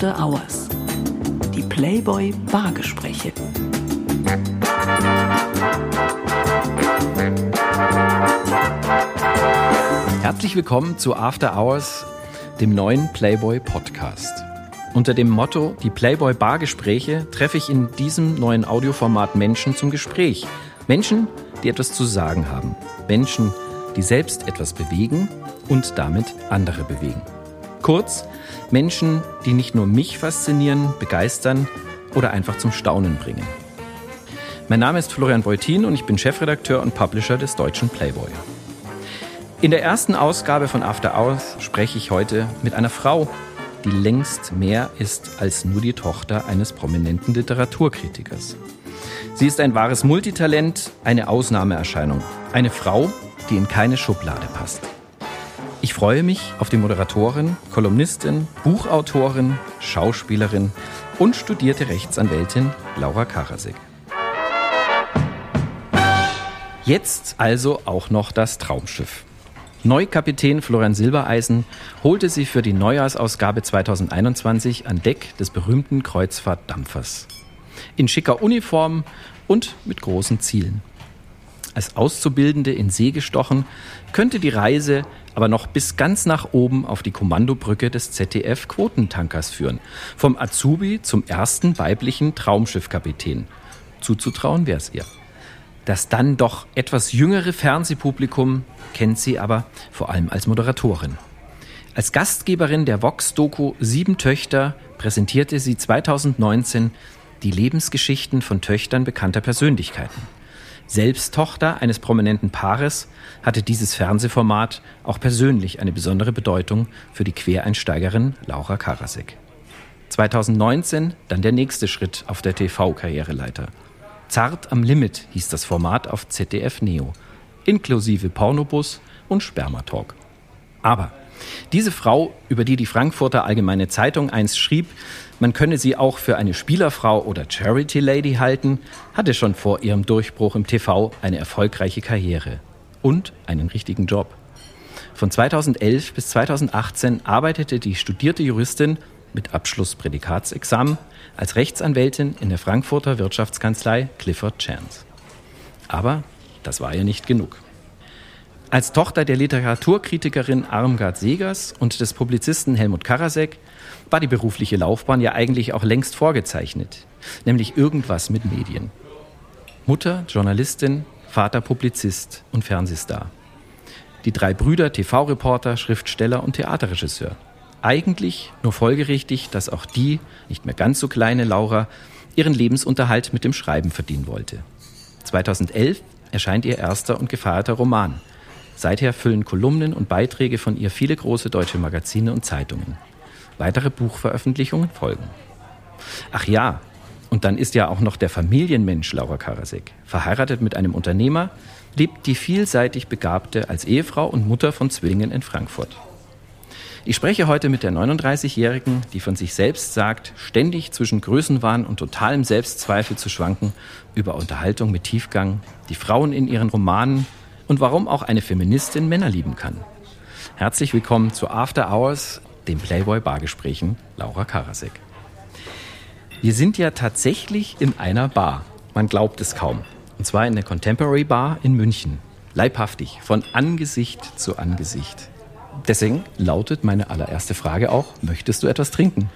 After Hours. Die Playboy Bargespräche. Herzlich willkommen zu After Hours, dem neuen Playboy Podcast. Unter dem Motto Die Playboy Bargespräche treffe ich in diesem neuen Audioformat Menschen zum Gespräch. Menschen, die etwas zu sagen haben. Menschen, die selbst etwas bewegen und damit andere bewegen. Kurz, Menschen, die nicht nur mich faszinieren, begeistern oder einfach zum Staunen bringen. Mein Name ist Florian Beutin und ich bin Chefredakteur und Publisher des deutschen Playboy. In der ersten Ausgabe von After Hours spreche ich heute mit einer Frau, die längst mehr ist als nur die Tochter eines prominenten Literaturkritikers. Sie ist ein wahres Multitalent, eine Ausnahmeerscheinung, eine Frau, die in keine Schublade passt. Ich freue mich auf die Moderatorin, Kolumnistin, Buchautorin, Schauspielerin und studierte Rechtsanwältin Laura Karasek. Jetzt also auch noch das Traumschiff. Neukapitän Florian Silbereisen holte sie für die Neujahrsausgabe 2021 an Deck des berühmten Kreuzfahrtdampfers. In schicker Uniform und mit großen Zielen. Als Auszubildende in See gestochen, könnte die Reise aber noch bis ganz nach oben auf die Kommandobrücke des ZDF Quotentankers führen. Vom Azubi zum ersten weiblichen Traumschiffkapitän. Zuzutrauen wäre es ihr. Das dann doch etwas jüngere Fernsehpublikum kennt sie aber vor allem als Moderatorin. Als Gastgeberin der Vox-Doku Sieben Töchter präsentierte sie 2019 die Lebensgeschichten von Töchtern bekannter Persönlichkeiten. Selbst Tochter eines prominenten Paares hatte dieses Fernsehformat auch persönlich eine besondere Bedeutung für die Quereinsteigerin Laura Karasek. 2019 dann der nächste Schritt auf der TV-Karriereleiter. Zart am Limit hieß das Format auf ZDF Neo, inklusive Pornobus und Spermatalk. Aber diese Frau, über die die Frankfurter Allgemeine Zeitung einst schrieb, man könne sie auch für eine Spielerfrau oder Charity Lady halten, hatte schon vor ihrem Durchbruch im TV eine erfolgreiche Karriere und einen richtigen Job. Von 2011 bis 2018 arbeitete die studierte Juristin mit Abschlussprädikatsexamen als Rechtsanwältin in der Frankfurter Wirtschaftskanzlei Clifford Chance. Aber das war ihr nicht genug. Als Tochter der Literaturkritikerin Armgard Segers und des Publizisten Helmut Karasek war die berufliche Laufbahn ja eigentlich auch längst vorgezeichnet, nämlich irgendwas mit Medien. Mutter Journalistin, Vater Publizist und Fernsehstar. Die drei Brüder TV-Reporter, Schriftsteller und Theaterregisseur. Eigentlich nur folgerichtig, dass auch die, nicht mehr ganz so kleine Laura, ihren Lebensunterhalt mit dem Schreiben verdienen wollte. 2011 erscheint ihr erster und gefeierter Roman Seither füllen Kolumnen und Beiträge von ihr viele große deutsche Magazine und Zeitungen. Weitere Buchveröffentlichungen folgen. Ach ja, und dann ist ja auch noch der Familienmensch Laura Karasek. Verheiratet mit einem Unternehmer, lebt die vielseitig Begabte als Ehefrau und Mutter von Zwillingen in Frankfurt. Ich spreche heute mit der 39-Jährigen, die von sich selbst sagt, ständig zwischen Größenwahn und totalem Selbstzweifel zu schwanken, über Unterhaltung mit Tiefgang, die Frauen in ihren Romanen und warum auch eine Feministin Männer lieben kann. Herzlich willkommen zu After Hours, dem Playboy Bargesprächen, Laura Karasek. Wir sind ja tatsächlich in einer Bar. Man glaubt es kaum. Und zwar in der Contemporary Bar in München. Leibhaftig, von Angesicht zu Angesicht. Deswegen lautet meine allererste Frage auch, möchtest du etwas trinken?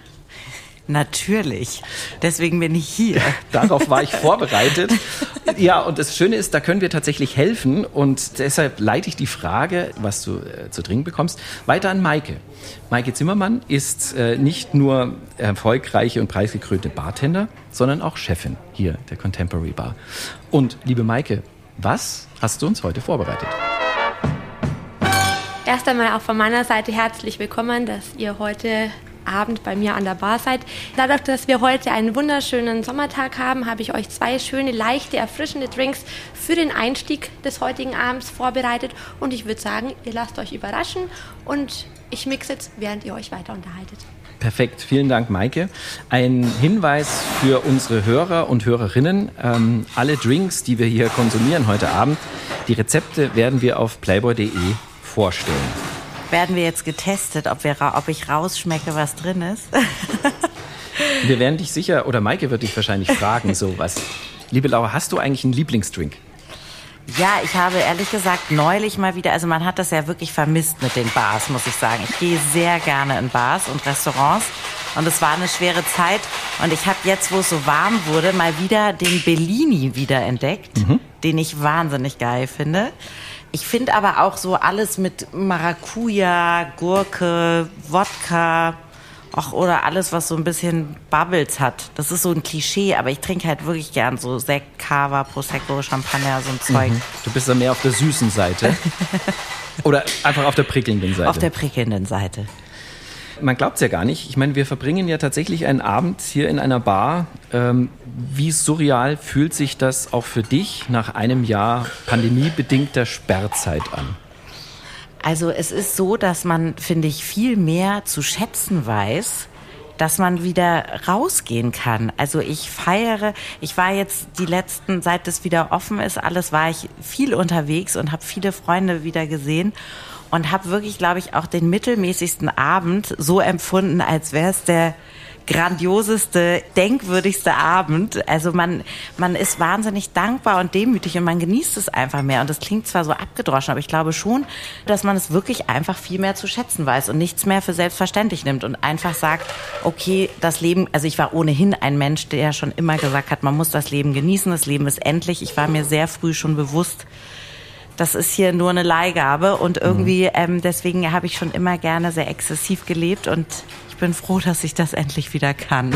Natürlich. Deswegen bin ich hier. Darauf war ich vorbereitet. Ja, und das Schöne ist, da können wir tatsächlich helfen. Und deshalb leite ich die Frage, was du äh, zu trinken bekommst, weiter an Maike. Maike Zimmermann ist äh, nicht nur erfolgreiche und preisgekrönte Bartender, sondern auch Chefin hier der Contemporary Bar. Und liebe Maike, was hast du uns heute vorbereitet? Erst einmal auch von meiner Seite herzlich willkommen, dass ihr heute Abend bei mir an der Bar seid. Dadurch, dass wir heute einen wunderschönen Sommertag haben, habe ich euch zwei schöne, leichte, erfrischende Drinks für den Einstieg des heutigen Abends vorbereitet. Und ich würde sagen, ihr lasst euch überraschen und ich mixe jetzt, während ihr euch weiter unterhaltet. Perfekt, vielen Dank, Maike. Ein Hinweis für unsere Hörer und Hörerinnen. Ähm, alle Drinks, die wir hier konsumieren heute Abend, die Rezepte werden wir auf playboy.de vorstellen werden wir jetzt getestet, ob, wir, ob ich rausschmecke, was drin ist. Wir werden dich sicher, oder Maike wird dich wahrscheinlich fragen, so was. Liebe Laura, hast du eigentlich einen Lieblingsdrink? Ja, ich habe ehrlich gesagt neulich mal wieder, also man hat das ja wirklich vermisst mit den Bars, muss ich sagen. Ich gehe sehr gerne in Bars und Restaurants und es war eine schwere Zeit und ich habe jetzt, wo es so warm wurde, mal wieder den Bellini wiederentdeckt, mhm. den ich wahnsinnig geil finde. Ich finde aber auch so alles mit Maracuja, Gurke, Wodka, Ach, oder alles, was so ein bisschen Bubbles hat. Das ist so ein Klischee, aber ich trinke halt wirklich gern so Sekt, Cava, Prosecco, Champagner, so ein Zeug. Mhm. Du bist dann mehr auf der süßen Seite. oder einfach auf der prickelnden Seite. Auf der prickelnden Seite. Man glaubt es ja gar nicht. Ich meine, wir verbringen ja tatsächlich einen Abend hier in einer Bar. Ähm, wie surreal fühlt sich das auch für dich nach einem Jahr pandemiebedingter Sperrzeit an? Also es ist so, dass man, finde ich, viel mehr zu schätzen weiß, dass man wieder rausgehen kann. Also ich feiere, ich war jetzt die letzten, seit es wieder offen ist, alles war ich viel unterwegs und habe viele Freunde wieder gesehen und habe wirklich, glaube ich, auch den mittelmäßigsten Abend so empfunden, als wäre es der grandioseste, denkwürdigste Abend. Also man, man ist wahnsinnig dankbar und demütig und man genießt es einfach mehr. Und das klingt zwar so abgedroschen, aber ich glaube schon, dass man es wirklich einfach viel mehr zu schätzen weiß und nichts mehr für selbstverständlich nimmt und einfach sagt, okay, das Leben, also ich war ohnehin ein Mensch, der schon immer gesagt hat, man muss das Leben genießen, das Leben ist endlich. Ich war mir sehr früh schon bewusst, das ist hier nur eine Leihgabe und irgendwie ähm, deswegen habe ich schon immer gerne sehr exzessiv gelebt und ich bin froh, dass ich das endlich wieder kann.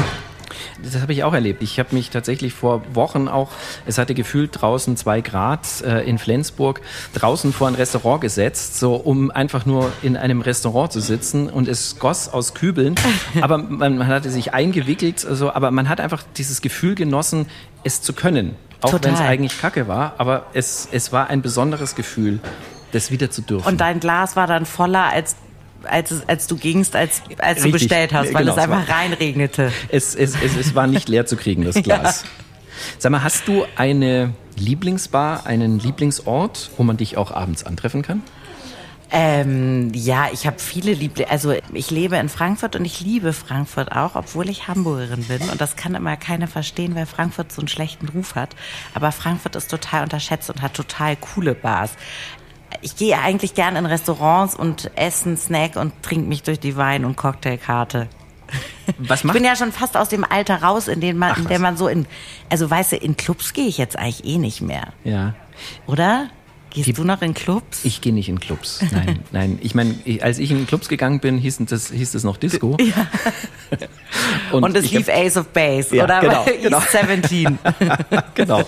Das habe ich auch erlebt. Ich habe mich tatsächlich vor Wochen auch, es hatte gefühlt draußen zwei Grad äh, in Flensburg, draußen vor ein Restaurant gesetzt, so um einfach nur in einem Restaurant zu sitzen und es goss aus Kübeln. aber man, man hatte sich eingewickelt, also, aber man hat einfach dieses Gefühl genossen, es zu können. Auch wenn es eigentlich kacke war, aber es, es war ein besonderes Gefühl, das wieder zu dürfen. Und dein Glas war dann voller, als als, als du gingst, als, als du bestellt hast, weil genau, es einfach reinregnete. Es, es, es, es war nicht leer zu kriegen, das Glas. ja. Sag mal, hast du eine Lieblingsbar, einen Lieblingsort, wo man dich auch abends antreffen kann? Ähm, ja, ich habe viele Lieblinge. Also ich lebe in Frankfurt und ich liebe Frankfurt auch, obwohl ich Hamburgerin bin. Und das kann immer keiner verstehen, weil Frankfurt so einen schlechten Ruf hat. Aber Frankfurt ist total unterschätzt und hat total coole Bars ich gehe eigentlich gern in Restaurants und esse einen Snack und trinke mich durch die Wein- und Cocktailkarte. Was macht? Ich bin ja schon fast aus dem Alter raus, in dem man, Ach, in dem man so in, also weißt du, in Clubs gehe ich jetzt eigentlich eh nicht mehr. Ja. Oder? Gehst du noch in Clubs? Ich gehe nicht in Clubs. Nein, nein. Ich meine, als ich in Clubs gegangen bin, hieß das, hieß das noch Disco. Ja. Und, und es lief hab, Ace of Base, ja, oder? Genau, genau. 17. genau.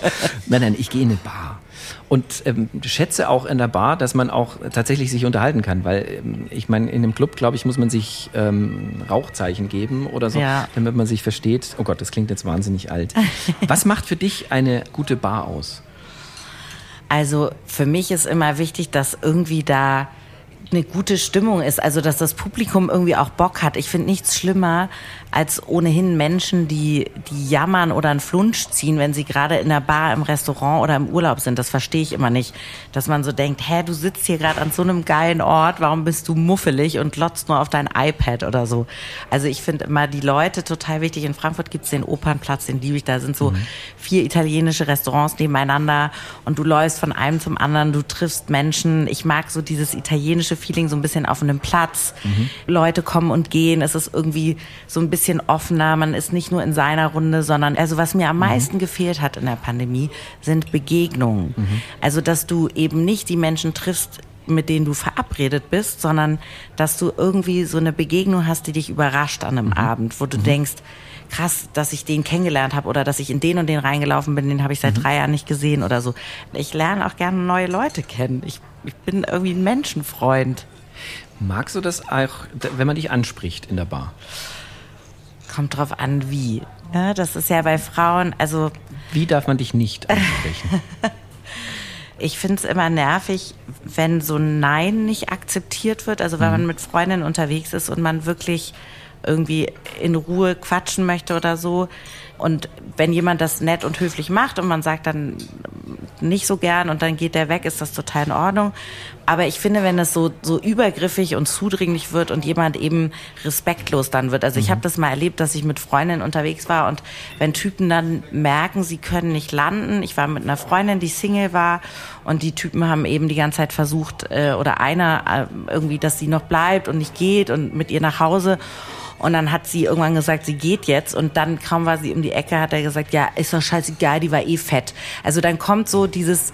Nein, nein, ich gehe in eine Bar und ähm, schätze auch in der Bar, dass man auch tatsächlich sich unterhalten kann, weil ähm, ich meine, in einem Club, glaube ich, muss man sich ähm, Rauchzeichen geben oder so, ja. damit man sich versteht. Oh Gott, das klingt jetzt wahnsinnig alt. Was macht für dich eine gute Bar aus? Also für mich ist immer wichtig, dass irgendwie da eine gute Stimmung ist, also dass das Publikum irgendwie auch Bock hat. Ich finde nichts schlimmer als ohnehin Menschen, die, die jammern oder einen Flunsch ziehen, wenn sie gerade in der Bar, im Restaurant oder im Urlaub sind. Das verstehe ich immer nicht. Dass man so denkt, hä, du sitzt hier gerade an so einem geilen Ort, warum bist du muffelig und lotzt nur auf dein iPad oder so. Also ich finde immer die Leute total wichtig. In Frankfurt gibt's den Opernplatz, den liebe ich. Da sind so mhm. vier italienische Restaurants nebeneinander und du läufst von einem zum anderen, du triffst Menschen. Ich mag so dieses italienische Feeling so ein bisschen auf einem Platz. Mhm. Leute kommen und gehen. Es ist irgendwie so ein bisschen offener. Man ist nicht nur in seiner Runde, sondern also was mir am mhm. meisten gefehlt hat in der Pandemie, sind Begegnungen. Mhm. Also dass du eben nicht die Menschen triffst, mit denen du verabredet bist, sondern dass du irgendwie so eine Begegnung hast, die dich überrascht an einem mhm. Abend, wo du mhm. denkst, krass, dass ich den kennengelernt habe oder dass ich in den und den reingelaufen bin, den habe ich seit mhm. drei Jahren nicht gesehen oder so. Ich lerne auch gerne neue Leute kennen. Ich, ich bin irgendwie ein Menschenfreund. Magst du das auch, wenn man dich anspricht in der Bar? Kommt drauf an, wie. Ja, das ist ja bei Frauen, also. Wie darf man dich nicht ansprechen? ich finde es immer nervig, wenn so ein Nein nicht akzeptiert wird. Also wenn mhm. man mit Freundinnen unterwegs ist und man wirklich irgendwie in Ruhe quatschen möchte oder so, und wenn jemand das nett und höflich macht und man sagt dann nicht so gern und dann geht der weg, ist das total in Ordnung. Aber ich finde, wenn es so, so übergriffig und zudringlich wird und jemand eben respektlos dann wird. Also ich habe das mal erlebt, dass ich mit Freundinnen unterwegs war und wenn Typen dann merken, sie können nicht landen. Ich war mit einer Freundin, die Single war und die Typen haben eben die ganze Zeit versucht, äh, oder einer äh, irgendwie, dass sie noch bleibt und nicht geht und mit ihr nach Hause. Und dann hat sie irgendwann gesagt, sie geht jetzt. Und dann kaum war sie um die Ecke, hat er gesagt, ja, ist doch scheißegal, die war eh fett. Also dann kommt so dieses,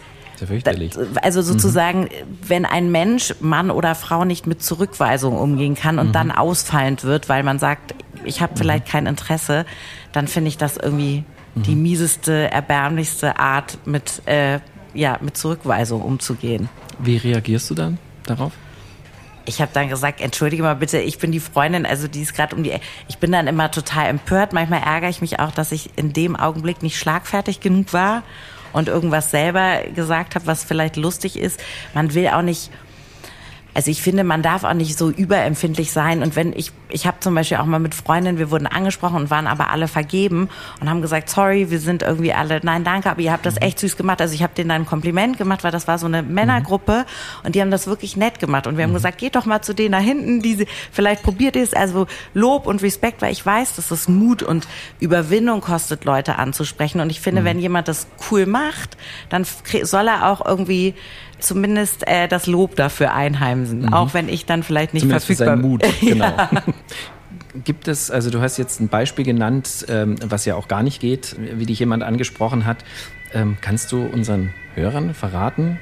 also sozusagen, wenn ein Mensch, Mann oder Frau nicht mit Zurückweisung umgehen kann und dann ausfallend wird, weil man sagt, ich habe vielleicht kein Interesse, dann finde ich das irgendwie die mieseste, erbärmlichste Art, mit, äh, ja, mit Zurückweisung umzugehen. Wie reagierst du dann darauf? Ich habe dann gesagt, entschuldige mal bitte, ich bin die Freundin, also die ist gerade um die. E- Ich bin dann immer total empört. Manchmal ärgere ich mich auch, dass ich in dem Augenblick nicht schlagfertig genug war und irgendwas selber gesagt habe, was vielleicht lustig ist. Man will auch nicht. Also ich finde, man darf auch nicht so überempfindlich sein. Und wenn ich, ich habe zum Beispiel auch mal mit Freundinnen, wir wurden angesprochen und waren aber alle vergeben und haben gesagt, sorry, wir sind irgendwie alle, nein, danke, aber ihr habt das echt süß gemacht. Also ich habe denen dann ein Kompliment gemacht, weil das war so eine Männergruppe und die haben das wirklich nett gemacht. Und wir haben gesagt, geht doch mal zu denen da hinten, die sie, vielleicht probiert ihr es. Also Lob und Respekt, weil ich weiß, dass es Mut und Überwindung kostet, Leute anzusprechen. Und ich finde, wenn jemand das cool macht, dann soll er auch irgendwie zumindest äh, das Lob dafür einheimsen, auch wenn ich dann vielleicht nicht Zumindest verfügbar seinen Mut, genau. Gibt es, also du hast jetzt ein Beispiel genannt, ähm, was ja auch gar nicht geht, wie dich jemand angesprochen hat. Ähm, kannst du unseren Hörern verraten,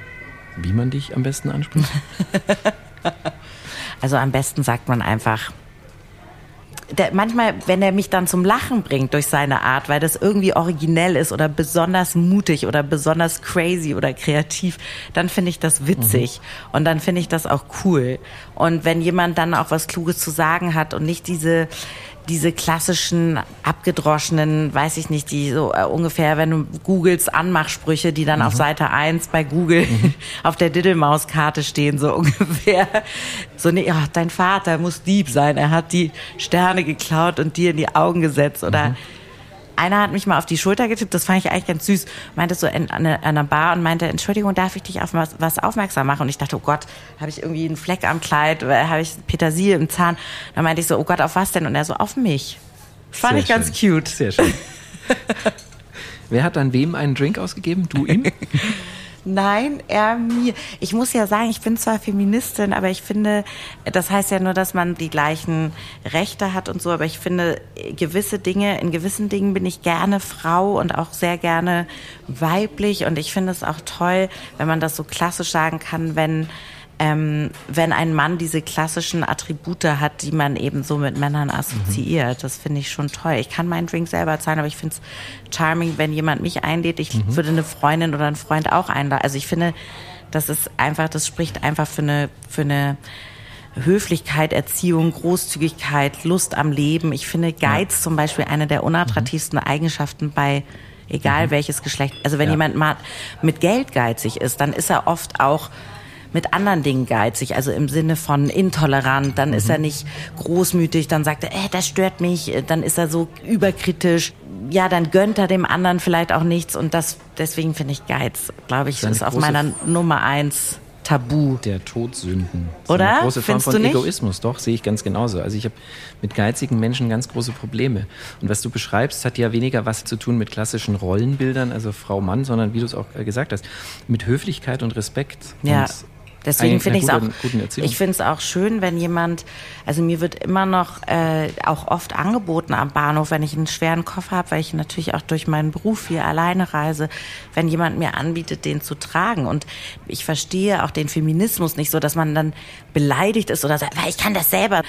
wie man dich am besten anspricht? Also am besten sagt man einfach. Der, manchmal, wenn er mich dann zum Lachen bringt durch seine Art, weil das irgendwie originell ist oder besonders mutig oder besonders crazy oder kreativ, dann finde ich das witzig und dann finde ich das auch cool. Und wenn jemand dann auch was Kluges zu sagen hat und nicht diese diese klassischen abgedroschenen, weiß ich nicht, die so äh, ungefähr, wenn du googelst, Anmachsprüche, die dann auf Seite 1 bei Google auf der Diddlemaus-Karte stehen, so ungefähr. So, nee, ja, dein Vater muss Dieb sein, er hat die Sterne geklaut und dir in die Augen gesetzt oder einer hat mich mal auf die Schulter getippt, das fand ich eigentlich ganz süß, meinte so in, an, einer- Bar und meinte, Entschuldigung, darf ich dich auf was, was aufmerksam machen? Und ich dachte, oh Gott, habe ich irgendwie einen Fleck am Kleid, äh, habe ich Petersilie im Zahn? Dann meinte ich so, oh Gott, auf was denn? Und er so, auf mich. Fand Sehr ich ganz schön. cute. Sehr schön. Wer hat dann wem einen Drink ausgegeben? Du ihm? Nein, er mir. Ich muss ja sagen, ich bin zwar Feministin, aber ich finde, das heißt ja nur, dass man die gleichen Rechte hat und so, aber ich finde, gewisse Dinge, in gewissen Dingen bin ich gerne Frau und auch sehr gerne weiblich und ich finde es auch toll, wenn man das so klassisch sagen kann, wenn ähm, wenn ein Mann diese klassischen Attribute hat, die man eben so mit Männern assoziiert. Das finde ich schon toll. Ich kann meinen Drink selber zahlen, aber ich finde es charming, wenn jemand mich einlädt. Ich würde eine Freundin oder einen Freund auch einladen. Also ich finde, das ist einfach, das spricht einfach für eine, für eine Höflichkeit, Erziehung, Großzügigkeit, Lust am Leben. Ich finde Geiz zum Beispiel eine der unattraktivsten Eigenschaften bei egal welches Geschlecht. Also wenn Ja. jemand mal mit Geld geizig ist, dann ist er oft auch mit anderen Dingen geizig, also im Sinne von intolerant, dann ist er nicht großmütig, dann sagt er, äh, das stört mich, dann ist er so überkritisch, ja, dann gönnt er dem anderen vielleicht auch nichts und das, deswegen finde ich Geiz, glaube ich, ist auf meiner Nummer eins Tabu. Der Todsünden. Oder? Eine große Form Findest von? Egoismus, doch, sehe ich ganz genauso. Also ich habe mit geizigen Menschen ganz große Probleme. Und was du beschreibst, hat ja weniger was zu tun mit klassischen Rollenbildern, also Frau, Mann, sondern wie du es auch äh, gesagt hast, mit Höflichkeit und Respekt. Ja. Und Deswegen finde ich es auch, ich finde es auch schön, wenn jemand, also mir wird immer noch äh, auch oft angeboten am Bahnhof, wenn ich einen schweren Koffer habe, weil ich natürlich auch durch meinen Beruf viel alleine reise, wenn jemand mir anbietet, den zu tragen. Und ich verstehe auch den Feminismus nicht so, dass man dann beleidigt ist oder sagt, "Weil ich kann das selber.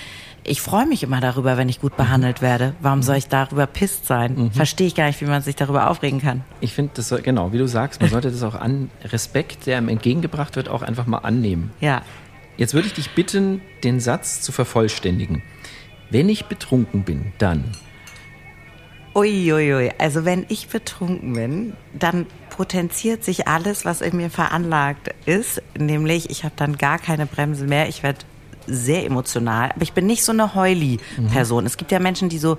Ich freue mich immer darüber, wenn ich gut behandelt werde. Warum soll ich darüber pisst sein? Verstehe ich gar nicht, wie man sich darüber aufregen kann. Ich finde, das soll, genau, wie du sagst, man sollte das auch an Respekt, der einem entgegengebracht wird, auch einfach mal annehmen. Ja. Jetzt würde ich dich bitten, den Satz zu vervollständigen. Wenn ich betrunken bin, dann. Uiuiui, ui. also wenn ich betrunken bin, dann potenziert sich alles, was in mir veranlagt ist, nämlich ich habe dann gar keine Bremse mehr, ich werde sehr emotional, aber ich bin nicht so eine Heuli-Person. Es gibt ja Menschen, die so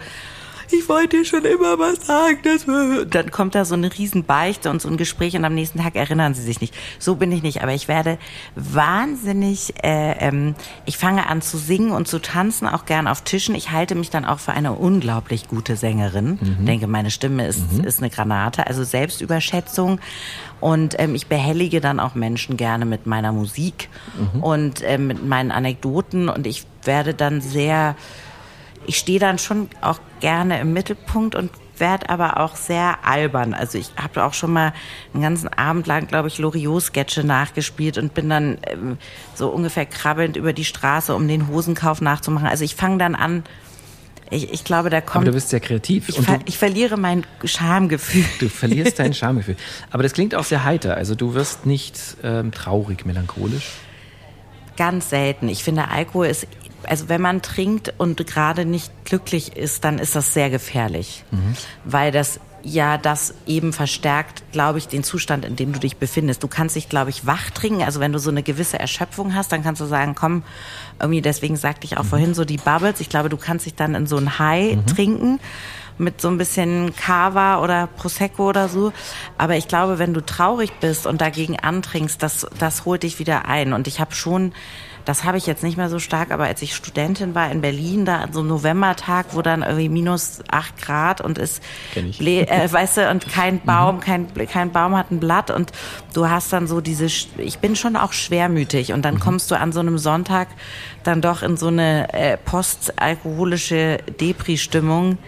ich wollte dir schon immer was sagen. Das dann kommt da so eine Riesenbeichte und so ein Gespräch und am nächsten Tag erinnern sie sich nicht. So bin ich nicht, aber ich werde wahnsinnig, äh, ähm, ich fange an zu singen und zu tanzen, auch gern auf Tischen. Ich halte mich dann auch für eine unglaublich gute Sängerin. Mhm. Denke, meine Stimme ist, mhm. ist eine Granate. Also Selbstüberschätzung. Und ähm, ich behellige dann auch Menschen gerne mit meiner Musik mhm. und äh, mit meinen Anekdoten. Und ich werde dann sehr, ich stehe dann schon auch gerne im Mittelpunkt und werde aber auch sehr albern. Also ich habe auch schon mal einen ganzen Abend lang, glaube ich, Loriot-Sketche nachgespielt und bin dann ähm, so ungefähr krabbelnd über die Straße, um den Hosenkauf nachzumachen. Also ich fange dann an, ich, ich glaube, da kommt. Aber du bist sehr kreativ. Ich, ver ich verliere mein Schamgefühl. Du verlierst dein Schamgefühl. Aber das klingt auch sehr heiter. Also du wirst nicht ähm, traurig, melancholisch. Ganz selten. Ich finde, Alkohol ist, also wenn man trinkt und gerade nicht glücklich ist, dann ist das sehr gefährlich. Mhm. Weil das ja das eben verstärkt, glaube ich, den Zustand, in dem du dich befindest. Du kannst dich, glaube ich, wach trinken. Also wenn du so eine gewisse Erschöpfung hast, dann kannst du sagen, komm, irgendwie, deswegen sagte ich auch mhm. vorhin so die Bubbles. Ich glaube, du kannst dich dann in so ein High mhm. trinken mit so ein bisschen Cava oder Prosecco oder so. Aber ich glaube, wenn du traurig bist und dagegen antrinkst, das, das holt dich wieder ein. Und ich habe schon das habe ich jetzt nicht mehr so stark, aber als ich Studentin war in Berlin, da an so einem Novembertag, wo dann irgendwie minus acht Grad und ist, äh, weißt du, und kein Baum, mhm. kein, kein Baum hat ein Blatt und du hast dann so diese, ich bin schon auch schwermütig und dann mhm. kommst du an so einem Sonntag dann doch in so eine äh, postalkoholische Depri-Stimmung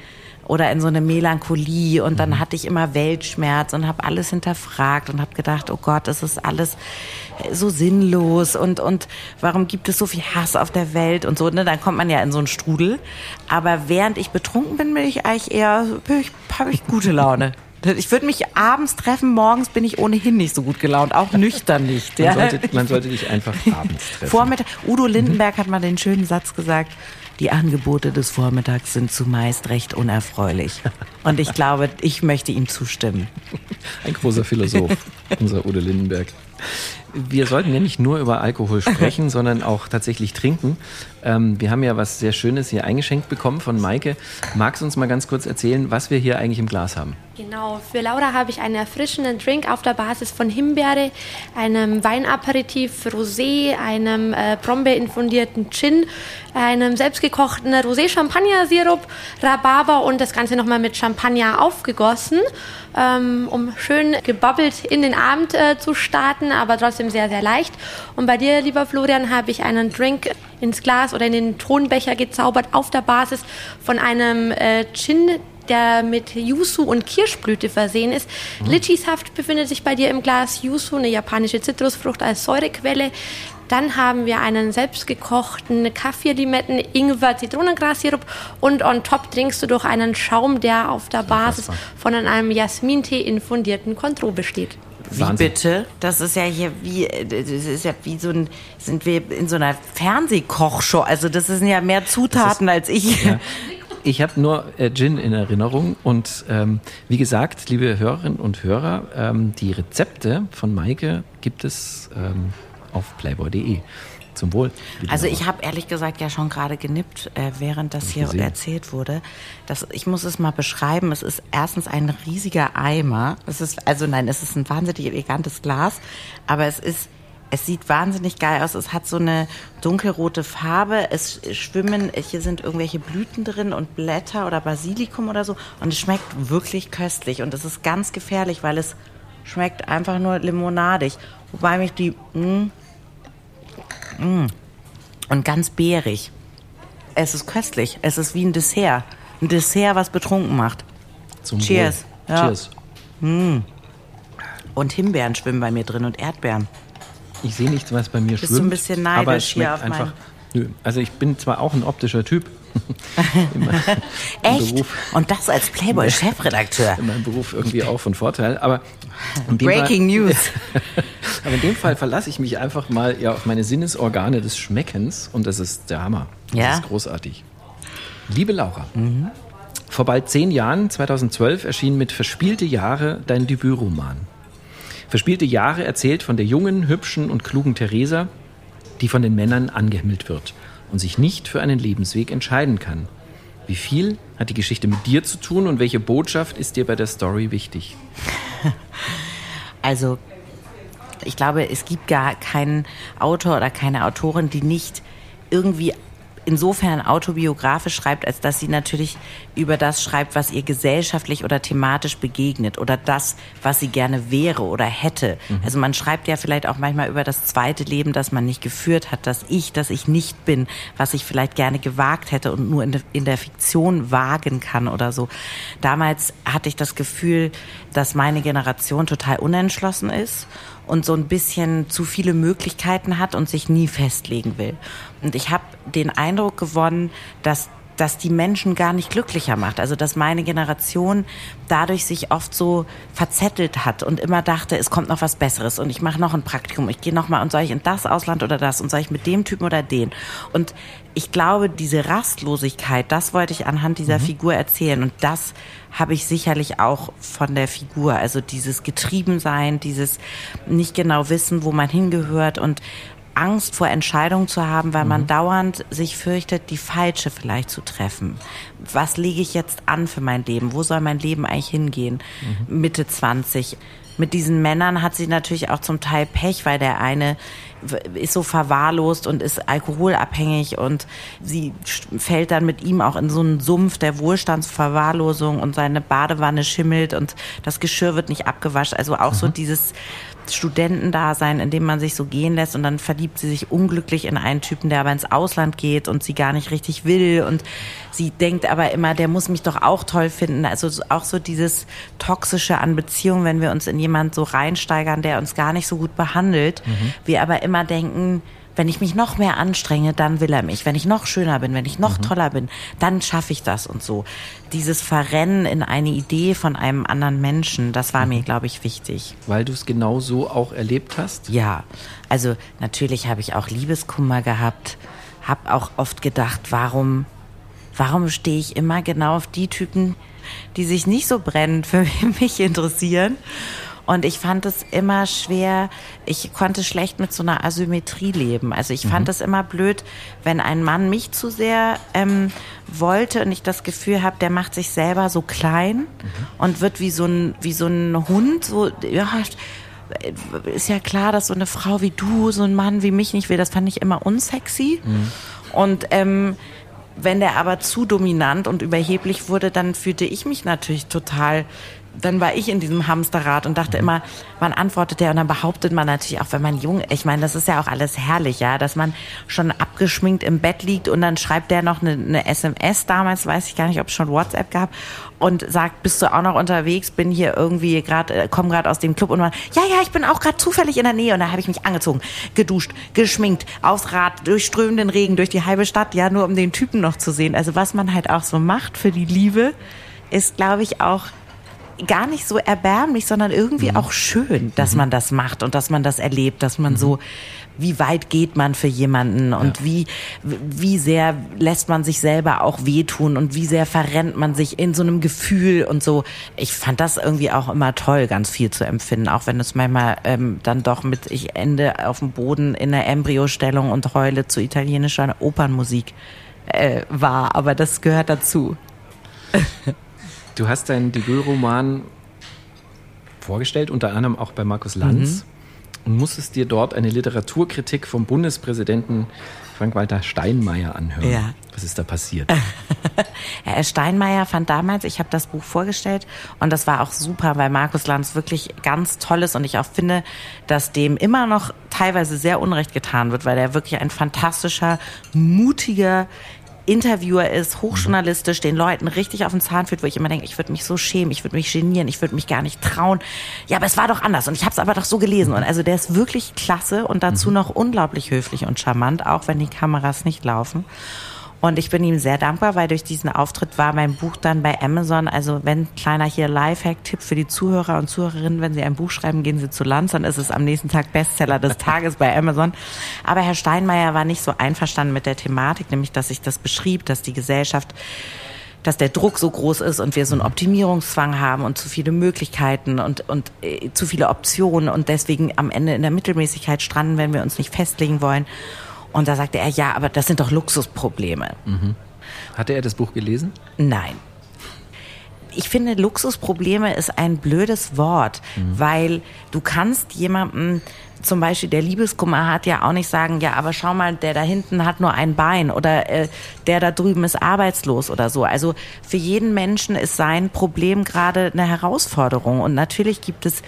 oder in so eine Melancholie und dann mhm. hatte ich immer Weltschmerz und habe alles hinterfragt und habe gedacht, oh Gott, das ist alles so sinnlos und und warum gibt es so viel Hass auf der Welt und so, ne, dann kommt man ja in so einen Strudel, aber während ich betrunken bin, bin ich eigentlich eher ich, habe ich gute Laune. Ich würde mich abends treffen, morgens bin ich ohnehin nicht so gut gelaunt, auch nüchtern nicht. Ja. Man, sollte, man sollte dich einfach abends treffen. Vormittag, Udo Lindenberg hat mal den schönen Satz gesagt, die Angebote des Vormittags sind zumeist recht unerfreulich. Und ich glaube, ich möchte ihm zustimmen. Ein großer Philosoph, unser Udo Lindenberg. Wir sollten ja nicht nur über Alkohol sprechen, sondern auch tatsächlich trinken. Ähm, wir haben ja was sehr Schönes hier eingeschenkt bekommen von Maike. Magst du uns mal ganz kurz erzählen, was wir hier eigentlich im Glas haben? Genau, für Laura habe ich einen erfrischenden Drink auf der Basis von Himbeere, einem Weinaperitif Rosé, einem äh, Brombeer-infundierten Gin, einem selbstgekochten Rosé-Champagner-Sirup, Rhabarber und das Ganze nochmal mit Champagner aufgegossen, ähm, um schön gebabbelt in den Abend äh, zu starten, aber trotzdem sehr, sehr leicht. Und bei dir, lieber Florian, habe ich einen Drink ins Glas oder in den Tonbecher gezaubert auf der Basis von einem äh, Gin, der mit Yuzu und Kirschblüte versehen ist. Mhm. Litchi-Saft befindet sich bei dir im Glas. Yuzu, eine japanische Zitrusfrucht als Säurequelle. Dann haben wir einen selbstgekochten Kaffee-Limetten, Ingwer, Zitronengrassirup und on top trinkst du durch einen Schaum, der auf der Basis von einem Jasmintee infundierten Contro besteht. Wie Wahnsinn. bitte? Das ist ja hier wie, das ist ja wie so ein, sind wir in so einer Fernsehkochshow. Also das sind ja mehr Zutaten ist, als ich. Ja. Ich habe nur äh, Gin in Erinnerung und ähm, wie gesagt, liebe Hörerinnen und Hörer, ähm, die Rezepte von Maike gibt es ähm, auf playboy.de. Zum Wohl. Also ich habe ehrlich gesagt ja schon gerade genippt, äh, während das hier gesehen. erzählt wurde. Das, ich muss es mal beschreiben. Es ist erstens ein riesiger Eimer. Es ist also nein, es ist ein wahnsinnig elegantes Glas, aber es ist es sieht wahnsinnig geil aus. Es hat so eine dunkelrote Farbe. Es schwimmen, hier sind irgendwelche Blüten drin und Blätter oder Basilikum oder so. Und es schmeckt wirklich köstlich. Und es ist ganz gefährlich, weil es schmeckt einfach nur limonadig. Wobei mich die, mh, mm, mh, mm, und ganz beerig. Es ist köstlich. Es ist wie ein Dessert. Ein Dessert, was betrunken macht. Zum Cheers. Ja. Cheers. Mm. Und Himbeeren schwimmen bei mir drin und Erdbeeren. Ich sehe nichts, was bei mir Bist schwimmt. Bist du ein bisschen neidisch hier auf einfach. Nö. Also ich bin zwar auch ein optischer Typ. Echt? Beruf, Und das als Playboy-Chefredakteur? In meinem Beruf irgendwie auch von Vorteil. Aber Breaking Fall, News. aber in dem Fall verlasse ich mich einfach mal ja, auf meine Sinnesorgane des Schmeckens und das ist der Hammer. Das ja? ist großartig. Liebe Laura, mhm. vor bald zehn Jahren, 2012, erschien mit Verspielte Jahre dein Debütroman. Verspielte Jahre erzählt von der jungen, hübschen und klugen Theresa, die von den Männern angehimmelt wird und sich nicht für einen Lebensweg entscheiden kann. Wie viel hat die Geschichte mit dir zu tun und welche Botschaft ist dir bei der Story wichtig? Also, ich glaube, es gibt gar keinen Autor oder keine Autorin, die nicht irgendwie insofern autobiografisch schreibt, als dass sie natürlich über das schreibt, was ihr gesellschaftlich oder thematisch begegnet oder das, was sie gerne wäre oder hätte. Mhm. Also man schreibt ja vielleicht auch manchmal über das zweite Leben, das man nicht geführt hat, das Ich, das ich nicht bin, was ich vielleicht gerne gewagt hätte und nur in, de, in der Fiktion wagen kann oder so. Damals hatte ich das Gefühl, dass meine Generation total unentschlossen ist und so ein bisschen zu viele Möglichkeiten hat und sich nie festlegen will. Und ich habe den Eindruck gewonnen, dass dass die Menschen gar nicht glücklicher macht. Also dass meine Generation dadurch sich oft so verzettelt hat und immer dachte, es kommt noch was Besseres und ich mache noch ein Praktikum, ich gehe noch mal und soll ich in das Ausland oder das und soll ich mit dem Typen oder den. Und ich glaube, diese Rastlosigkeit, das wollte ich anhand dieser mhm. Figur erzählen und das habe ich sicherlich auch von der Figur. Also dieses Getriebensein, dieses nicht genau wissen, wo man hingehört und Angst vor Entscheidungen zu haben, weil mhm. man dauernd sich fürchtet, die falsche vielleicht zu treffen. Was lege ich jetzt an für mein Leben? Wo soll mein Leben eigentlich hingehen? Mhm. Mitte 20. Mit diesen Männern hat sie natürlich auch zum Teil Pech, weil der eine ist so verwahrlost und ist alkoholabhängig und sie fällt dann mit ihm auch in so einen Sumpf der Wohlstandsverwahrlosung und seine Badewanne schimmelt und das Geschirr wird nicht abgewaschen. Also auch mhm. so dieses Studentendasein, in dem man sich so gehen lässt und dann verliebt sie sich unglücklich in einen Typen, der aber ins Ausland geht und sie gar nicht richtig will und sie denkt aber immer, der muss mich doch auch toll finden. Also auch so dieses Toxische an Beziehungen, wenn wir uns in jemand so reinsteigern, der uns gar nicht so gut behandelt, mhm. wir aber immer denken, wenn ich mich noch mehr anstrenge, dann will er mich. Wenn ich noch schöner bin, wenn ich noch mhm. toller bin, dann schaffe ich das und so. Dieses Verrennen in eine Idee von einem anderen Menschen, das war mhm. mir, glaube ich, wichtig. Weil du es genau so auch erlebt hast? Ja, also natürlich habe ich auch Liebeskummer gehabt, habe auch oft gedacht, warum, warum stehe ich immer genau auf die Typen, die sich nicht so brennend für mich interessieren und ich fand es immer schwer, ich konnte schlecht mit so einer Asymmetrie leben. Also ich mhm. fand es immer blöd, wenn ein Mann mich zu sehr ähm, wollte und ich das Gefühl habe, der macht sich selber so klein mhm. und wird wie so ein, wie so ein Hund, so, ja, ist ja klar, dass so eine Frau wie du, so ein Mann wie mich nicht will. Das fand ich immer unsexy. Mhm. Und ähm, wenn der aber zu dominant und überheblich wurde, dann fühlte ich mich natürlich total dann war ich in diesem Hamsterrad und dachte immer, wann antwortet der? Und dann behauptet man natürlich auch, wenn man jung, ich meine, das ist ja auch alles herrlich, ja, dass man schon abgeschminkt im Bett liegt und dann schreibt der noch eine, eine SMS, damals weiß ich gar nicht, ob es schon WhatsApp gab, und sagt, bist du auch noch unterwegs, bin hier irgendwie gerade, äh, komm gerade aus dem Club und man, ja, ja, ich bin auch gerade zufällig in der Nähe und da habe ich mich angezogen, geduscht, geschminkt, aufs Rad, durch strömenden Regen, durch die halbe Stadt, ja, nur um den Typen noch zu sehen. Also was man halt auch so macht für die Liebe, ist, glaube ich, auch gar nicht so erbärmlich, sondern irgendwie mhm. auch schön, dass mhm. man das macht und dass man das erlebt, dass man mhm. so, wie weit geht man für jemanden und ja. wie, wie sehr lässt man sich selber auch wehtun und wie sehr verrennt man sich in so einem Gefühl und so. Ich fand das irgendwie auch immer toll, ganz viel zu empfinden, auch wenn es manchmal ähm, dann doch mit, ich ende auf dem Boden in der Embryostellung und heule zu italienischer Opernmusik äh, war, aber das gehört dazu. Du hast deinen Debütroman vorgestellt, unter anderem auch bei Markus Lanz. Mhm. Und musstest dir dort eine Literaturkritik vom Bundespräsidenten Frank-Walter Steinmeier anhören. Ja. Was ist da passiert? Herr Steinmeier fand damals, ich habe das Buch vorgestellt und das war auch super, weil Markus Lanz wirklich ganz toll ist und ich auch finde, dass dem immer noch teilweise sehr unrecht getan wird, weil er wirklich ein fantastischer, mutiger, Interviewer ist, hochjournalistisch, den Leuten richtig auf den Zahn führt, wo ich immer denke, ich würde mich so schämen, ich würde mich genieren, ich würde mich gar nicht trauen. Ja, aber es war doch anders und ich habe es aber doch so gelesen. Und also der ist wirklich klasse und dazu mhm. noch unglaublich höflich und charmant, auch wenn die Kameras nicht laufen. Und ich bin ihm sehr dankbar, weil durch diesen Auftritt war mein Buch dann bei Amazon. Also wenn kleiner hier Lifehack-Tipp für die Zuhörer und Zuhörerinnen, wenn sie ein Buch schreiben, gehen sie zu Lanz, dann ist es am nächsten Tag Bestseller des Tages bei Amazon. Aber Herr Steinmeier war nicht so einverstanden mit der Thematik, nämlich dass ich das beschrieb, dass die Gesellschaft dass der Druck so groß ist und wir so einen Optimierungszwang haben und zu viele Möglichkeiten und, und äh, zu viele Optionen und deswegen am Ende in der Mittelmäßigkeit stranden, wenn wir uns nicht festlegen wollen. Und da sagte er, ja, aber das sind doch Luxusprobleme. Mhm. Hatte er das Buch gelesen? Nein. Ich finde, Luxusprobleme ist ein blödes Wort, mhm. weil du kannst jemandem zum Beispiel der Liebeskummer hat ja auch nicht sagen, ja, aber schau mal, der da hinten hat nur ein Bein oder äh, der da drüben ist arbeitslos oder so. Also für jeden Menschen ist sein Problem gerade eine Herausforderung und natürlich gibt es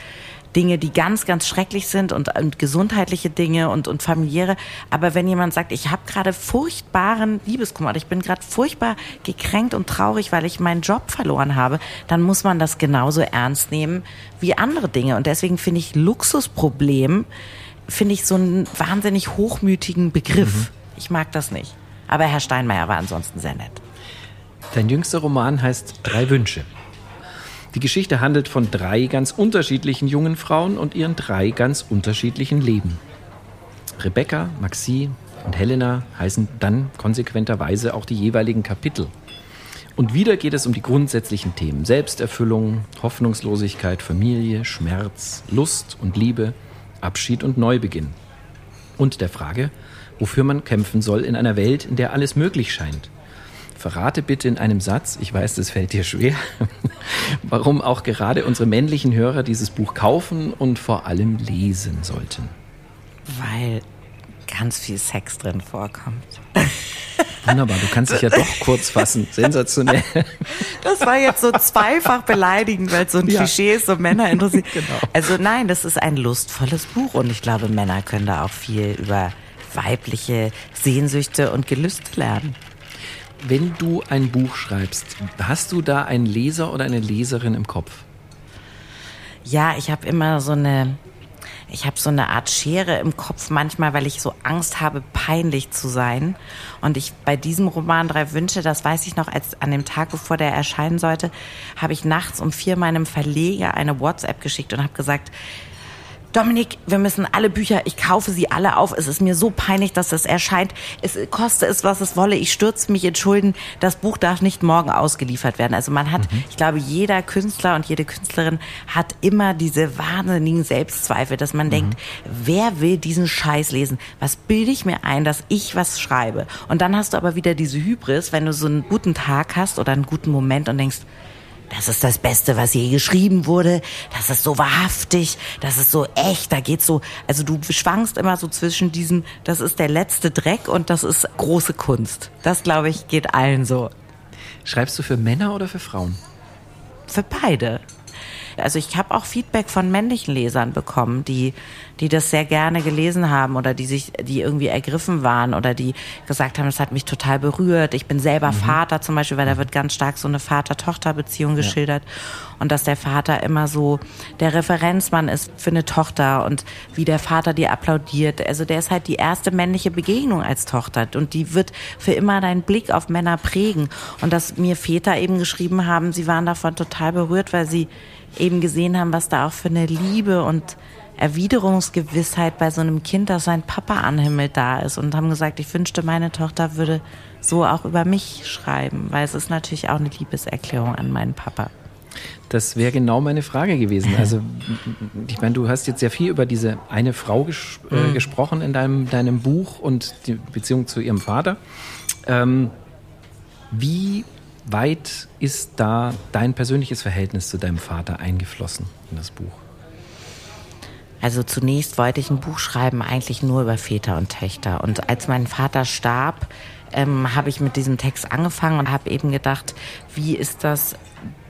Dinge, die ganz, ganz schrecklich sind und, und gesundheitliche Dinge und, und familiäre. Aber wenn jemand sagt, ich habe gerade furchtbaren Liebeskummer, ich bin gerade furchtbar gekränkt und traurig, weil ich meinen Job verloren habe, dann muss man das genauso ernst nehmen wie andere Dinge. Und deswegen finde ich Luxusproblem, finde ich so einen wahnsinnig hochmütigen Begriff. Mhm. Ich mag das nicht. Aber Herr Steinmeier war ansonsten sehr nett. Dein jüngster Roman heißt Drei Wünsche. Die Geschichte handelt von drei ganz unterschiedlichen jungen Frauen und ihren drei ganz unterschiedlichen Leben. Rebecca, Maxi und Helena heißen dann konsequenterweise auch die jeweiligen Kapitel. Und wieder geht es um die grundsätzlichen Themen Selbsterfüllung, Hoffnungslosigkeit, Familie, Schmerz, Lust und Liebe, Abschied und Neubeginn. Und der Frage, wofür man kämpfen soll in einer Welt, in der alles möglich scheint. Verrate bitte in einem Satz, ich weiß, das fällt dir schwer, warum auch gerade unsere männlichen Hörer dieses Buch kaufen und vor allem lesen sollten. Weil ganz viel Sex drin vorkommt. Wunderbar, du kannst dich ja doch kurz fassen. Sensationell. Das war jetzt so zweifach beleidigend, weil es so ein ja. Klischee ist, so Männer interessiert. Genau. Also nein, das ist ein lustvolles Buch und ich glaube, Männer können da auch viel über weibliche Sehnsüchte und Gelüste lernen. Wenn du ein Buch schreibst, hast du da einen Leser oder eine Leserin im Kopf? Ja, ich habe immer so eine, ich habe so eine Art Schere im Kopf manchmal, weil ich so Angst habe, peinlich zu sein. Und ich bei diesem Roman Drei Wünsche, das weiß ich noch, als an dem Tag, bevor der erscheinen sollte, habe ich nachts um vier meinem Verleger eine WhatsApp geschickt und habe gesagt, Dominik, wir müssen alle Bücher, ich kaufe sie alle auf. Es ist mir so peinlich, dass es erscheint. Es koste es, was es wolle. Ich stürze mich in Schulden. Das Buch darf nicht morgen ausgeliefert werden. Also man hat, mhm. ich glaube, jeder Künstler und jede Künstlerin hat immer diese wahnsinnigen Selbstzweifel, dass man mhm. denkt, wer will diesen Scheiß lesen? Was bilde ich mir ein, dass ich was schreibe? Und dann hast du aber wieder diese Hybris, wenn du so einen guten Tag hast oder einen guten Moment und denkst, das ist das Beste, was je geschrieben wurde. Das ist so wahrhaftig, das ist so echt, da geht's so, also du schwankst immer so zwischen diesem, das ist der letzte Dreck und das ist große Kunst. Das, glaube ich, geht allen so. Schreibst du für Männer oder für Frauen? Für beide. Also ich habe auch Feedback von männlichen Lesern bekommen, die die das sehr gerne gelesen haben oder die sich, die irgendwie ergriffen waren oder die gesagt haben, das hat mich total berührt. Ich bin selber mhm. Vater zum Beispiel, weil da wird ganz stark so eine Vater-Tochter-Beziehung geschildert. Ja. Und dass der Vater immer so der Referenzmann ist für eine Tochter und wie der Vater dir applaudiert. Also der ist halt die erste männliche Begegnung als Tochter und die wird für immer deinen Blick auf Männer prägen. Und dass mir Väter eben geschrieben haben, sie waren davon total berührt, weil sie eben gesehen haben, was da auch für eine Liebe und Erwiderungsgewissheit bei so einem Kind, dass sein Papa anhimmelt da ist und haben gesagt, ich wünschte, meine Tochter würde so auch über mich schreiben, weil es ist natürlich auch eine Liebeserklärung an meinen Papa. Das wäre genau meine Frage gewesen. Also, ich meine, du hast jetzt sehr viel über diese eine Frau ges äh, mhm. gesprochen in deinem, deinem Buch und die Beziehung zu ihrem Vater. Ähm, wie weit ist da dein persönliches Verhältnis zu deinem Vater eingeflossen in das Buch? Also zunächst wollte ich ein Buch schreiben, eigentlich nur über Väter und Töchter. Und als mein Vater starb, ähm, habe ich mit diesem Text angefangen und habe eben gedacht, wie ist das?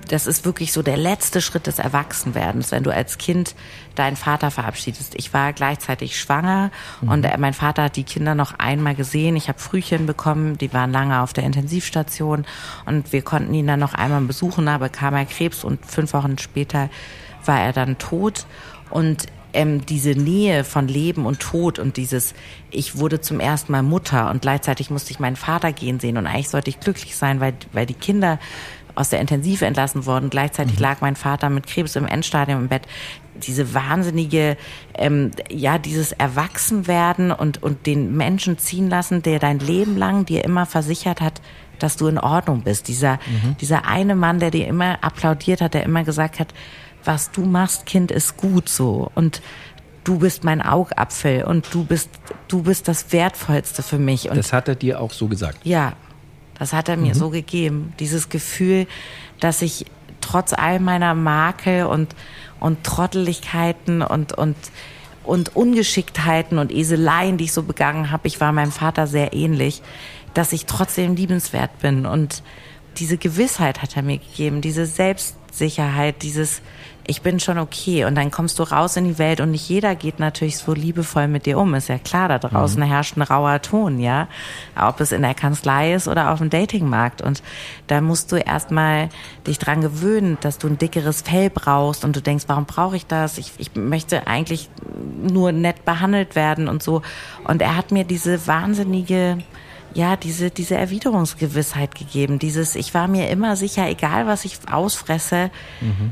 Das ist wirklich so der letzte Schritt des Erwachsenwerdens, wenn du als Kind deinen Vater verabschiedest. Ich war gleichzeitig schwanger mhm. und mein Vater hat die Kinder noch einmal gesehen. Ich habe Frühchen bekommen, die waren lange auf der Intensivstation und wir konnten ihn dann noch einmal besuchen, aber bekam er Krebs und fünf Wochen später war er dann tot. Und ähm, diese Nähe von Leben und Tod und dieses, ich wurde zum ersten Mal Mutter und gleichzeitig musste ich meinen Vater gehen sehen und eigentlich sollte ich glücklich sein, weil, weil die Kinder aus der Intensive entlassen wurden. Gleichzeitig mhm. lag mein Vater mit Krebs im Endstadium im Bett. Diese wahnsinnige, ähm, ja, dieses Erwachsenwerden und, und den Menschen ziehen lassen, der dein Leben lang dir immer versichert hat, dass du in Ordnung bist. Dieser, mhm. dieser eine Mann, der dir immer applaudiert hat, der immer gesagt hat, was du machst, Kind, ist gut so. Und du bist mein Augapfel und du bist, du bist das Wertvollste für mich. Und das hat er dir auch so gesagt? Ja, Das hat er mir so gegeben. Dieses Gefühl, dass ich trotz all meiner Makel und, und Trotteligkeiten und, und, und Ungeschicktheiten und Eseleien, die ich so begangen habe, ich war meinem Vater sehr ähnlich, dass ich trotzdem liebenswert bin. Und diese Gewissheit hat er mir gegeben, diese Selbstsicherheit, dieses, ich bin schon okay. Und dann kommst du raus in die Welt und nicht jeder geht natürlich so liebevoll mit dir um. Ist ja klar, da draußen herrscht ein rauer Ton, ja. Ob es in der Kanzlei ist oder auf dem Datingmarkt. Und da musst du erstmal dich dran gewöhnen, dass du ein dickeres Fell brauchst und du denkst, warum brauche ich das? Ich, ich möchte eigentlich nur nett behandelt werden und so. Und er hat mir diese wahnsinnige, ja, diese, diese Erwiderungsgewissheit gegeben. Dieses, ich war mir immer sicher, egal was ich ausfresse,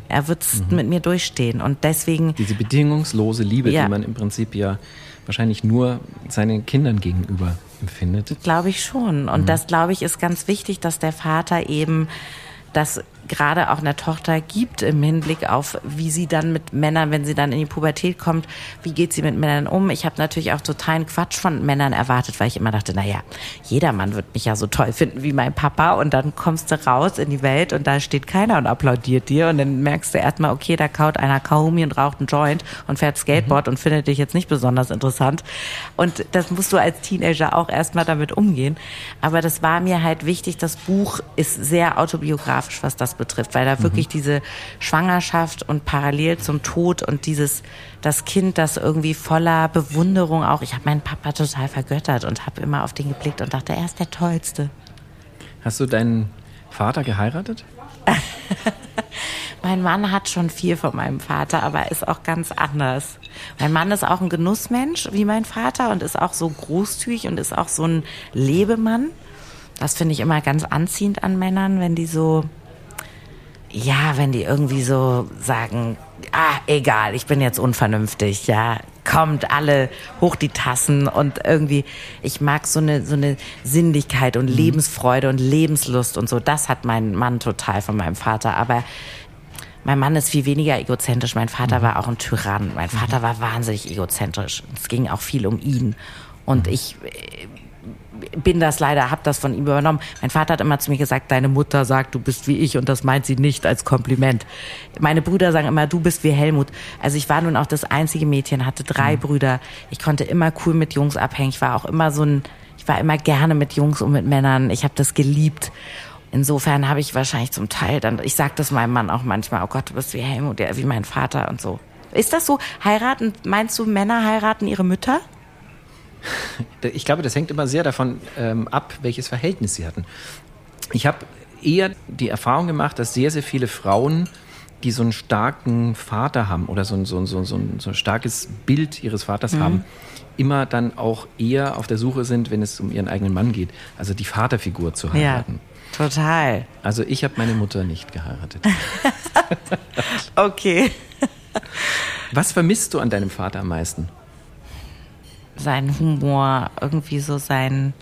er wird mit mir durchstehen. Und deswegen, Diese bedingungslose Liebe, Ja. die man im Prinzip ja wahrscheinlich nur seinen Kindern gegenüber empfindet. glaube ich schon. Und das, glaube ich, ist ganz wichtig, dass der Vater eben das gerade auch einer Tochter gibt im Hinblick auf, wie sie dann mit Männern, wenn sie dann in die Pubertät kommt, wie geht sie mit Männern um. Ich habe natürlich auch totalen Quatsch von Männern erwartet, weil ich immer dachte, naja, jeder Mann wird mich ja so toll finden wie mein Papa und dann kommst du raus in die Welt und da steht keiner und applaudiert dir und dann merkst du erstmal, okay, da kaut einer Kaumi und raucht einen Joint und fährt Skateboard und findet dich jetzt nicht besonders interessant und das musst du als Teenager auch erstmal damit umgehen. Aber das war mir halt wichtig. Das Buch ist sehr autobiografisch, was das betrifft, weil da wirklich diese Schwangerschaft und parallel zum Tod und dieses das Kind, das irgendwie voller Bewunderung auch. Ich habe meinen Papa total vergöttert und habe immer auf den geblickt und dachte, er ist der tollste. Hast du deinen Vater geheiratet? Mein Mann hat schon viel von meinem Vater, aber er ist auch ganz anders. Mein Mann ist auch ein Genussmensch wie mein Vater und ist auch so großzügig und ist auch so ein Lebemann. Das finde ich immer ganz anziehend an Männern, wenn die so, ja, wenn die irgendwie so sagen, ah, egal, ich bin jetzt unvernünftig, ja, kommt alle hoch die Tassen und irgendwie, ich mag so eine, so eine Sinnlichkeit und Lebensfreude und Lebenslust und so. Das hat mein Mann total von meinem Vater, aber mein Mann ist viel weniger egozentrisch. Mein Vater war auch ein Tyrann. Mein Vater war wahnsinnig egozentrisch. Es ging auch viel um ihn. Und ich äh, bin das leider, habe das von ihm übernommen. Mein Vater hat immer zu mir gesagt, deine Mutter sagt, du bist wie ich und das meint sie nicht als Kompliment. Meine Brüder sagen immer, du bist wie Helmut. Also ich war nun auch das einzige Mädchen, hatte drei Brüder. Ich konnte immer cool mit Jungs abhängen. Ich war auch immer so ein, ich war immer gerne mit Jungs und mit Männern. Ich habe das geliebt. Insofern habe ich wahrscheinlich zum Teil dann, ich sage das meinem Mann auch manchmal, oh Gott, du bist wie Helmut, wie mein Vater und so. Ist das so? Heiraten, meinst du, Männer heiraten ihre Mütter? Ich glaube, das hängt immer sehr davon ähm, ab, welches Verhältnis sie hatten. Ich habe eher die Erfahrung gemacht, dass sehr, sehr viele Frauen, die so einen starken Vater haben oder so ein, so ein, so ein, so ein, starkes Bild ihres Vaters Mhm. haben, immer dann auch eher auf der Suche sind, wenn es um ihren eigenen Mann geht. Also die Vaterfigur zu heiraten. total. Also ich habe meine Mutter nicht geheiratet. Okay. Was vermisst du an deinem Vater am meisten? Sein Humor, irgendwie so sein,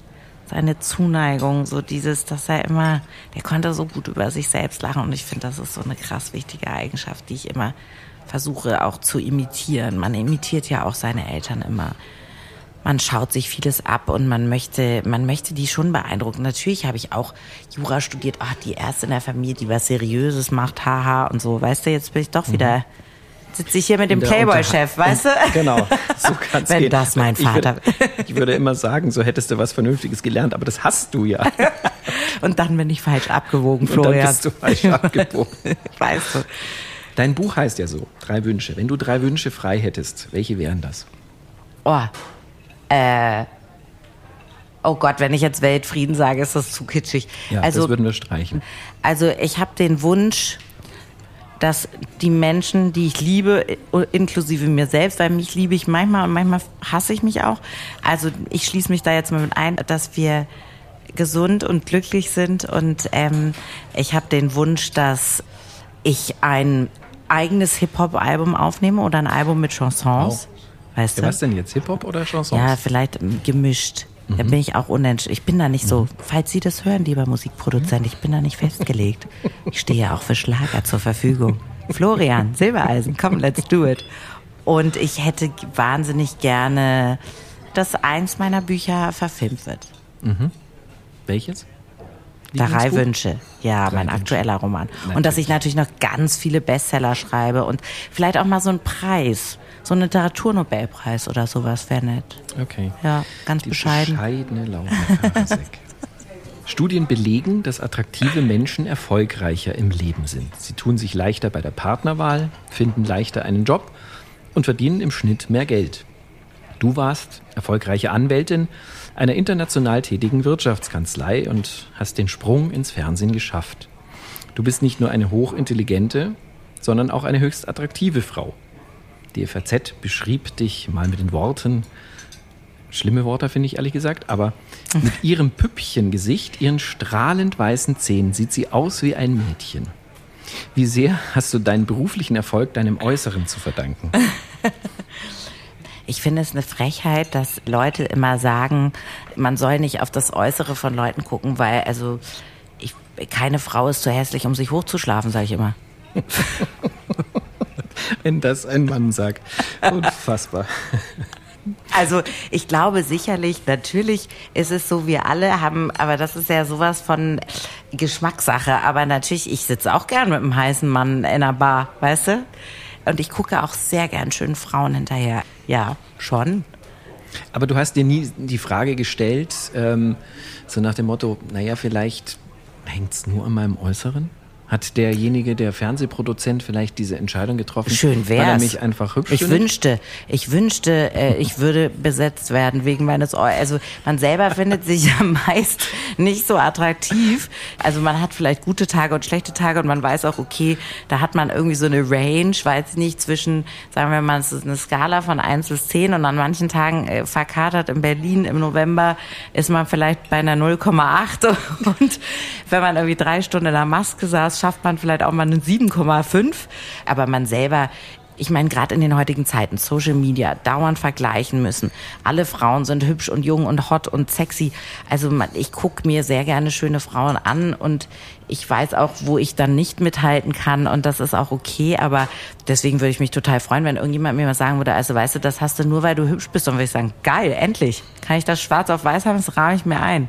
seine Zuneigung, so dieses, dass er immer, der konnte so gut über sich selbst lachen und ich finde, das ist so eine krass wichtige Eigenschaft, die ich immer versuche auch zu imitieren. Man imitiert ja auch seine Eltern immer. Man schaut sich vieles ab und man möchte, man möchte die schon beeindrucken. Natürlich habe ich auch Jura studiert, ach, die erste in der Familie, die was Seriöses macht, haha und so. Weißt du, jetzt bin ich doch wieder, sitze ich hier mit dem Playboy-Chef, weißt du? Genau, so kann's Wenn gehen. das mein Ich würde- Vater- Ich würde immer sagen, so hättest du was Vernünftiges gelernt, aber das hast du ja. Und dann bin ich falsch abgewogen, Und dann Florian. bist du falsch abgebogen. weißt du. Dein Buch heißt ja so, drei Wünsche. Wenn du drei Wünsche frei hättest, welche wären das? Oh, äh, oh Gott, wenn ich jetzt Weltfrieden sage, ist das zu kitschig. Ja, also, das würden wir streichen. also ich habe den Wunsch, dass die Menschen, die ich liebe, inklusive mir selbst, weil mich liebe ich manchmal und manchmal hasse ich mich auch. Also ich schließe mich da jetzt mal mit ein, dass wir gesund und glücklich sind und ähm, ich habe den Wunsch, dass ich ein eigenes Hip-Hop-Album aufnehme oder ein Album mit Chansons. Weißt Ja, du? was denn jetzt, Hip-Hop oder Chansons? Ja, vielleicht ähm, gemischt. Da bin ich auch unentschieden. Ich bin da nicht so, falls Sie das hören, lieber Musikproduzent, ich bin da nicht festgelegt. Ich stehe ja auch für Schlager zur Verfügung. Florian, Silbereisen, komm, let's do it. Und ich hätte wahnsinnig gerne, dass eins meiner Bücher verfilmt wird. Welches? Drei Wünsche, ja, mein aktueller Roman. Natürlich. Und dass ich natürlich noch ganz viele Bestseller schreibe und vielleicht auch mal so einen Preis, so einen Literaturnobelpreis oder sowas wäre nett. Okay. Ja, ganz Die bescheiden. bescheidene Laura Karasek. Studien belegen, dass attraktive Menschen erfolgreicher im Leben sind. Sie tun sich leichter bei der Partnerwahl, finden leichter einen Job und verdienen im Schnitt mehr Geld. Du warst erfolgreiche Anwältin einer international tätigen Wirtschaftskanzlei und hast den Sprung ins Fernsehen geschafft. Du bist nicht nur eine hochintelligente, sondern auch eine höchst attraktive Frau. Die FAZ beschrieb dich mal mit den Worten, schlimme Worte finde ich ehrlich gesagt, aber mit ihrem Püppchengesicht, ihren strahlend weißen Zähnen sieht sie aus wie ein Mädchen. Wie sehr hast du deinen beruflichen Erfolg deinem Äußeren zu verdanken? Ich finde es eine Frechheit, dass Leute immer sagen, man soll nicht auf das Äußere von Leuten gucken, weil also ich, keine Frau ist zu hässlich, um sich hochzuschlafen, sage ich immer. Wenn das ein Mann sagt. Unfassbar. Also ich glaube sicherlich, natürlich ist es so, wir alle haben, aber das ist ja sowas von Geschmackssache. Aber natürlich, ich sitze auch gern mit einem heißen Mann in einer Bar, weißt du? Und ich gucke auch sehr gern schönen Frauen hinterher. Ja, schon. Aber du hast dir nie die Frage gestellt, ähm, so nach dem Motto, naja, vielleicht hängt es nur an meinem Äußeren? Hat derjenige, der Fernsehproduzent, vielleicht diese Entscheidung getroffen? Schön wär's. Weil er mich einfach hübsch Ich findet? wünschte, ich wünschte, äh, ich würde besetzt werden wegen meines Ohr. Also man selber findet sich ja meist nicht so attraktiv. Also man hat vielleicht gute Tage und schlechte Tage und man weiß auch, okay, da hat man irgendwie so eine Range, weiß ich nicht, zwischen, sagen wir mal, es ist eine Skala von 1 bis 10 und an manchen Tagen äh, verkatert in Berlin im November ist man vielleicht bei einer 0,8 und wenn man irgendwie drei Stunden in der Maske saß, schafft man vielleicht auch mal einen 7,5. Aber man selber, ich meine, gerade in den heutigen Zeiten, Social Media, dauernd vergleichen müssen. Alle Frauen sind hübsch und jung und hot und sexy. Also man, ich gucke mir sehr gerne schöne Frauen an und ich weiß auch, wo ich dann nicht mithalten kann und das ist auch okay, aber deswegen würde ich mich total freuen, wenn irgendjemand mir mal sagen würde, also weißt du, das hast du nur, weil du hübsch bist und würde ich sagen, geil, endlich, kann ich das schwarz auf weiß haben, das rahme ich mir ein.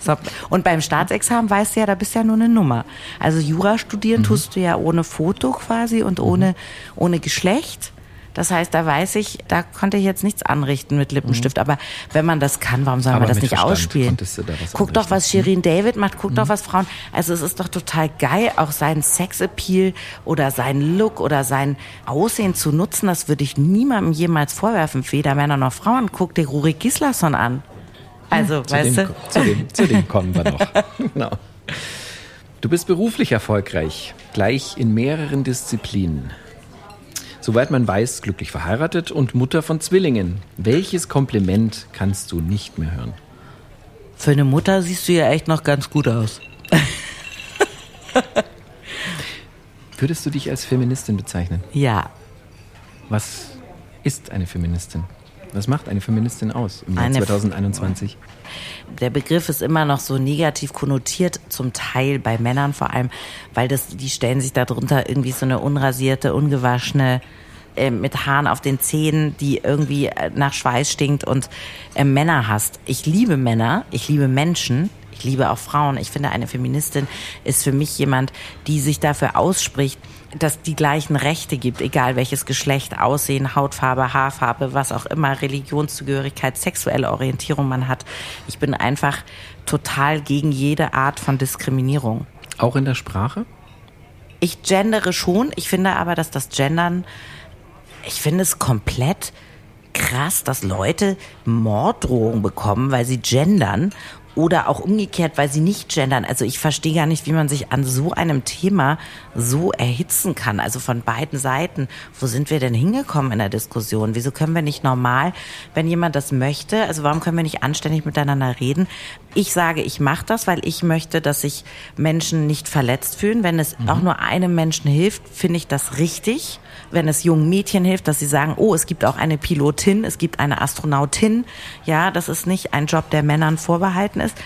So. Und beim Staatsexamen weißt du ja, da bist du ja nur eine Nummer. Also Jura studieren tust du ja ohne Foto quasi und ohne, ohne Geschlecht. Das heißt, da weiß ich, da konnte ich jetzt nichts anrichten mit Lippenstift. Aber wenn man das kann, warum soll man das nicht Verstand ausspielen? Guck doch, was. Shirin David macht, guck doch, was Frauen. Also es ist doch total geil, auch seinen Sexappeal oder seinen Look oder sein Aussehen zu nutzen. Das würde ich niemandem jemals vorwerfen, weder Männer noch Frauen. Guck dir Rurik Gislason an. Also, Zu weißt dem, du? zu, dem, zu dem kommen wir noch. genau. Du bist beruflich erfolgreich, gleich in mehreren Disziplinen. Soweit man weiß, glücklich verheiratet und Mutter von Zwillingen. Welches Kompliment kannst du nicht mehr hören? Für eine Mutter siehst du ja echt noch ganz gut aus. Würdest du dich als Feministin bezeichnen? Ja, Was ist eine Feministin? Was macht eine Feministin aus im Jahr Eine- 2021? der Begriff ist immer noch so negativ konnotiert, zum Teil bei Männern vor allem, weil das, die stellen sich darunter irgendwie so eine unrasierte, ungewaschene, äh, mit Haaren auf den Zähnen, die irgendwie äh, nach Schweiß stinkt und äh, Männer hasst. Ich liebe Männer, ich liebe Menschen, ich liebe auch Frauen. Ich finde, eine Feministin ist für mich jemand, die sich dafür ausspricht, dass die gleichen Rechte gibt, egal welches Geschlecht, Aussehen, Hautfarbe, Haarfarbe, was auch immer, Religionszugehörigkeit, sexuelle Orientierung man hat. Ich bin einfach total gegen jede Art von Diskriminierung. Auch in der Sprache? Ich gendere schon, ich finde aber, dass das Gendern, ich finde es komplett krass, dass Leute Morddrohungen bekommen, weil sie gendern oder auch umgekehrt, weil sie nicht gendern. Also ich verstehe gar nicht, wie man sich an so einem Thema so erhitzen kann. Also von beiden Seiten. Wo sind wir denn hingekommen in der Diskussion? Wieso können wir nicht normal, wenn jemand das möchte, also warum können wir nicht anständig miteinander reden? Ich sage, ich mache das, weil ich möchte, dass sich Menschen nicht verletzt fühlen. Wenn es auch nur einem Menschen hilft, finde ich das richtig. Wenn es jungen Mädchen hilft, dass sie sagen, oh, es gibt auch eine Pilotin, es gibt eine Astronautin. Ja, das ist nicht ein Job, der Männern vorbehalten ist.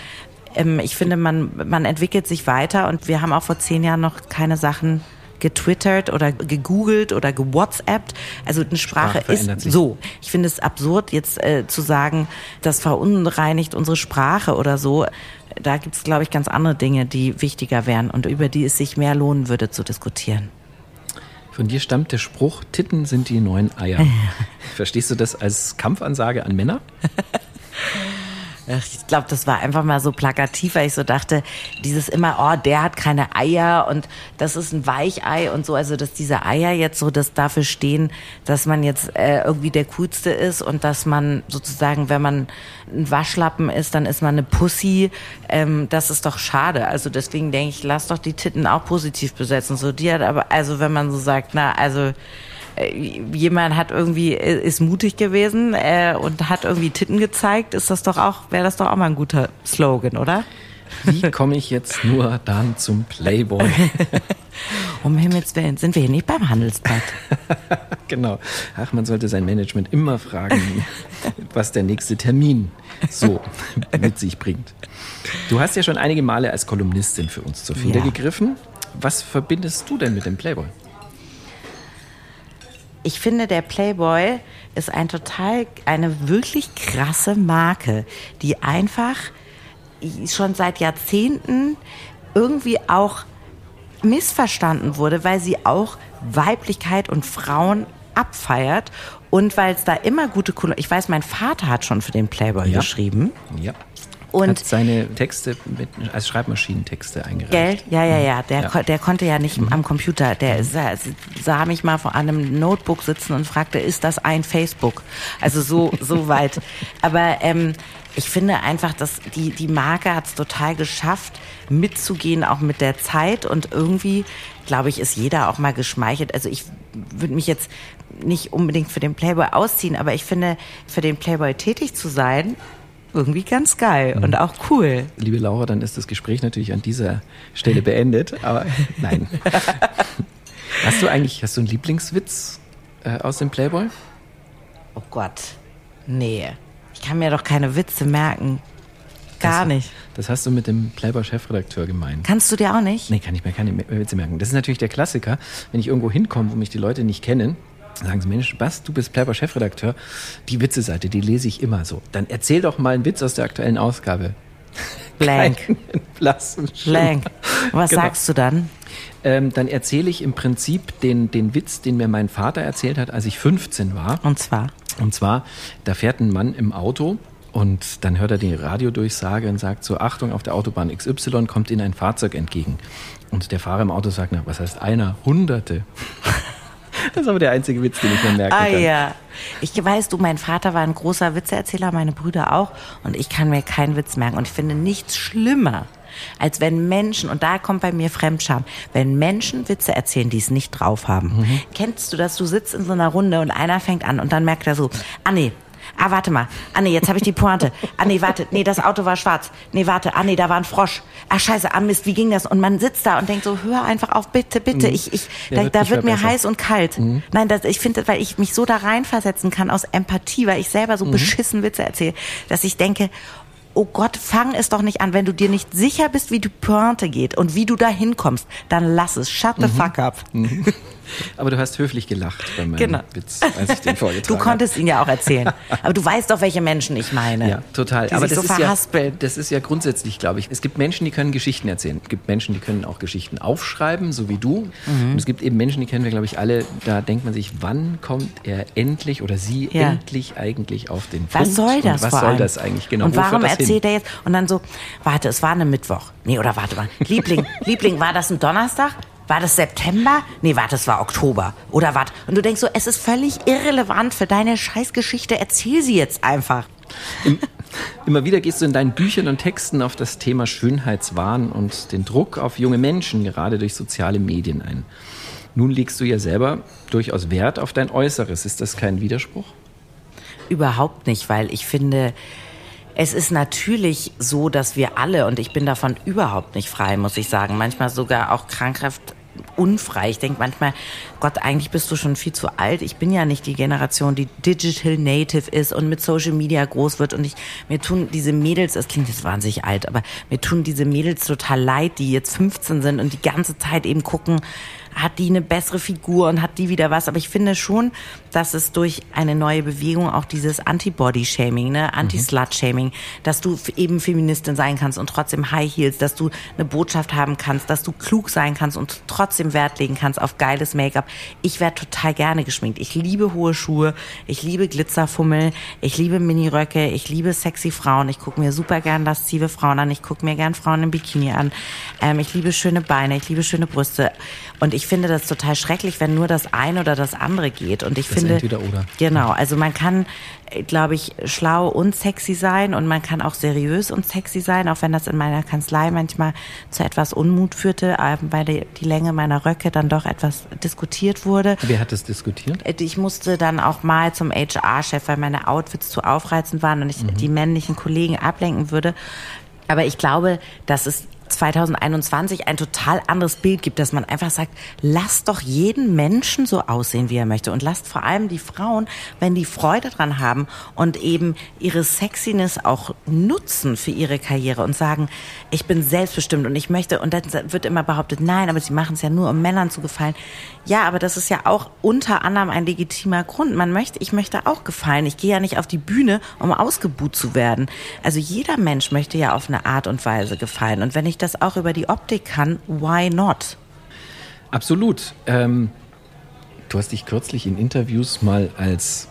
Ähm, ich finde, man, man entwickelt sich weiter und wir haben auch vor zehn Jahren noch keine Sachen getwittert oder gegoogelt oder gewhatsappt. Also eine Sprache, Sprache ist sich. so. Ich finde es absurd, jetzt äh, zu sagen, das verunreinigt unsere Sprache oder so. Da gibt es, glaube ich, ganz andere Dinge, die wichtiger wären und über die es sich mehr lohnen würde zu diskutieren. Von dir stammt der Spruch, Titten sind die neuen Eier. Verstehst du das als Kampfansage an Männer? Ich glaube, das war einfach mal so plakativ, weil ich so dachte, dieses immer, oh, der hat keine Eier und das ist ein Weichei und so, also dass diese Eier jetzt so das dafür stehen, dass man jetzt äh, irgendwie der coolste ist und dass man sozusagen, wenn man ein Waschlappen ist, dann ist man eine Pussy. Ähm, das ist doch schade. Also deswegen denke ich, lass doch die Titten auch positiv besetzen. So die hat aber, also wenn man so sagt, na, also jemand hat irgendwie äh, ist mutig gewesen äh, und hat irgendwie Titten gezeigt, ist das doch auch wäre das doch auch mal ein guter Slogan, oder? Wie komme ich jetzt nur dann zum Playboy? Um Himmels Willen, sind wir hier nicht beim Handelsblatt? genau. Ach, man sollte sein Management immer fragen, was der nächste Termin so mit sich bringt. Du hast ja schon einige Male als Kolumnistin für uns zur Feder Ja. gegriffen. Was verbindest du denn mit dem Playboy? Ich finde, der Playboy ist ein total, eine wirklich krasse Marke, die einfach schon seit Jahrzehnten irgendwie auch missverstanden wurde, weil sie auch Weiblichkeit und Frauen abfeiert und weil es da immer gute Kolo Ich weiß, mein Vater hat schon für den Playboy Ja. geschrieben. Ja. Und Hat seine Texte mit, als Schreibmaschinentexte eingereicht. Gell? Ja, ja, ja. Der, Ja. ko- der konnte ja nicht am Computer. Der sah, sah mich mal vor einem Notebook sitzen und fragte, ist das ein Facebook? Also so, so weit. Aber ähm, ich finde einfach, dass die, die Marke hat es total geschafft, mitzugehen, auch mit der Zeit. Und irgendwie, glaube ich, ist jeder auch mal geschmeichelt. Also ich würde mich jetzt nicht unbedingt für den Playboy ausziehen, aber ich finde, für den Playboy tätig zu sein, irgendwie ganz geil und auch cool. Liebe Laura, dann ist das Gespräch natürlich an dieser Stelle beendet, aber nein. Hast du eigentlich, hast du einen Lieblingswitz äh, aus dem Playboy? Oh Gott. Nee. Ich kann mir doch keine Witze merken. Gar Das- nicht. Das hast du mit dem Playboy-Chefredakteur gemeint. Kannst du dir auch nicht? Nee, kann ich mir keine Witze merken. Das ist natürlich der Klassiker. Wenn ich irgendwo hinkomme, wo mich die Leute nicht kennen, sagen sie, Mensch, Bas, du bist Playboy-Chefredakteur. Die Witze-Seite, die lese ich immer so. Dann erzähl doch mal einen Witz aus der aktuellen Ausgabe. Blank. Blank. Was Genau. sagst du dann? Ähm, dann erzähle ich im Prinzip den, den Witz, den mir mein Vater erzählt hat, als ich 15 war. Und zwar? Und zwar, da fährt ein Mann im Auto und dann hört er die Radiodurchsage und sagt so, Achtung, auf der Autobahn XY kommt Ihnen ein Fahrzeug entgegen. Und der Fahrer im Auto sagt, na, was heißt einer? Hunderte. Das ist aber der einzige Witz, den ich mir merken Ah kann. ja. Ich weiß, du, mein Vater war ein großer Witzeerzähler, meine Brüder auch. Und ich kann mir keinen Witz merken. Und ich finde nichts schlimmer, als wenn Menschen, und da kommt bei mir Fremdscham, wenn Menschen Witze erzählen, die es nicht drauf haben. Mhm. Kennst du das? Du sitzt in so einer Runde und einer fängt an und dann merkt er so, ah nee, Ah, warte mal. Ah, nee, jetzt habe ich die Pointe. Ah, nee, warte. Nee, das Auto war schwarz. Nee, warte. Ah, nee, da war ein Frosch. Ah, scheiße. Ah, Mist, wie ging das? Und man sitzt da und denkt so, hör einfach auf, bitte, bitte. Ich, ich, Ja, da, wird da wird mir besser. heiß und kalt. Nein, das, ich finde, weil ich mich so da reinversetzen kann aus Empathie, weil ich selber so beschissen Witze erzähle, dass ich denke, oh Gott, fang es doch nicht an. Wenn du dir nicht sicher bist, wie die Pointe geht und wie du da hinkommst, dann lass es. Shut the fuck up. Aber du hast höflich gelacht bei meinem Genau. Witz, als ich den vorgetragen Du habe. konntest ihn ja auch erzählen. Aber du weißt doch, welche Menschen ich meine. Ja, total. Aber das so ist ja, das ist ja grundsätzlich, glaube ich. Es gibt Menschen, die können Geschichten erzählen. Es gibt Menschen, die können auch Geschichten aufschreiben, so wie du. Mhm. Und es gibt eben Menschen, die kennen wir, glaube ich, alle. Da denkt man sich, wann kommt er endlich oder sie Ja. endlich eigentlich auf den Punkt? Was soll das Und was soll das eigentlich genau? Und warum das hin? erzählt er jetzt? Und dann so, warte, es war eine Mittwoch. Nee, oder warte mal. Liebling, Liebling, war das ein Donnerstag? War das September? Nee, warte, es war Oktober. Oder warte. Und du denkst so, es ist völlig irrelevant für deine Scheißgeschichte. Erzähl sie jetzt einfach. Immer wieder gehst du in deinen Büchern und Texten auf das Thema Schönheitswahn und den Druck auf junge Menschen, gerade durch soziale Medien ein. Nun legst du ja selber durchaus Wert auf dein Äußeres. Ist das kein Widerspruch? Überhaupt nicht, weil ich finde, es ist natürlich so, dass wir alle, und ich bin davon überhaupt nicht frei, muss ich sagen, manchmal sogar auch krankhaft unfrei. Ich denke manchmal, Gott, eigentlich bist du schon viel zu alt. Ich bin ja nicht die Generation, die digital native ist und mit Social Media groß wird. Und ich, mir tun diese Mädels, es klingt jetzt wahnsinnig alt, aber mir tun diese Mädels total leid, die jetzt 15 sind und die ganze Zeit eben gucken, hat die eine bessere Figur und hat die wieder was. Aber ich finde schon, dass es durch eine neue Bewegung auch dieses Anti-Body-Shaming, ne, Anti-Slut-Shaming, dass du eben Feministin sein kannst und trotzdem High Heels, dass du eine Botschaft haben kannst, dass du klug sein kannst und trotzdem Wert legen kannst auf geiles Make-up. Ich werde total gerne geschminkt. Ich liebe hohe Schuhe, ich liebe Glitzerfummel, ich liebe Miniröcke, ich liebe sexy Frauen. Ich gucke mir super gern laszive Frauen an, ich gucke mir gern Frauen im Bikini an. Ähm, ich liebe schöne Beine, ich liebe schöne Brüste. Und ich finde das total schrecklich, wenn nur das eine oder das andere geht. Und ich Das finde, entweder oder. genau, also man kann, glaube ich, schlau und sexy sein und man kann auch seriös und sexy sein, auch wenn das in meiner Kanzlei manchmal zu etwas Unmut führte, äh, weil die, die Länge meiner Röcke dann doch etwas diskutiert wurde. Wer hat das diskutiert? Ich musste dann auch mal zum HR-Chef, weil meine Outfits zu aufreizend waren und ich die männlichen Kollegen ablenken würde. Aber ich glaube, dass es 2021 ein total anderes Bild gibt, dass man einfach sagt, lasst doch jeden Menschen so aussehen, wie er möchte und lasst vor allem die Frauen, wenn die Freude dran haben und eben ihre Sexiness auch nutzen für ihre Karriere und sagen, ich bin selbstbestimmt und ich möchte und dann wird immer behauptet, nein, aber sie machen es ja nur, um Männern zu gefallen. Ja, aber das ist ja auch unter anderem ein legitimer Grund. Man möchte, ich möchte auch gefallen. Ich gehe ja nicht auf die Bühne, um ausgebuht zu werden. Also jeder Mensch möchte ja auf eine Art und Weise gefallen. Und wenn ich das auch über die Optik kann, why not? Absolut. Ähm, du hast dich kürzlich in Interviews mal als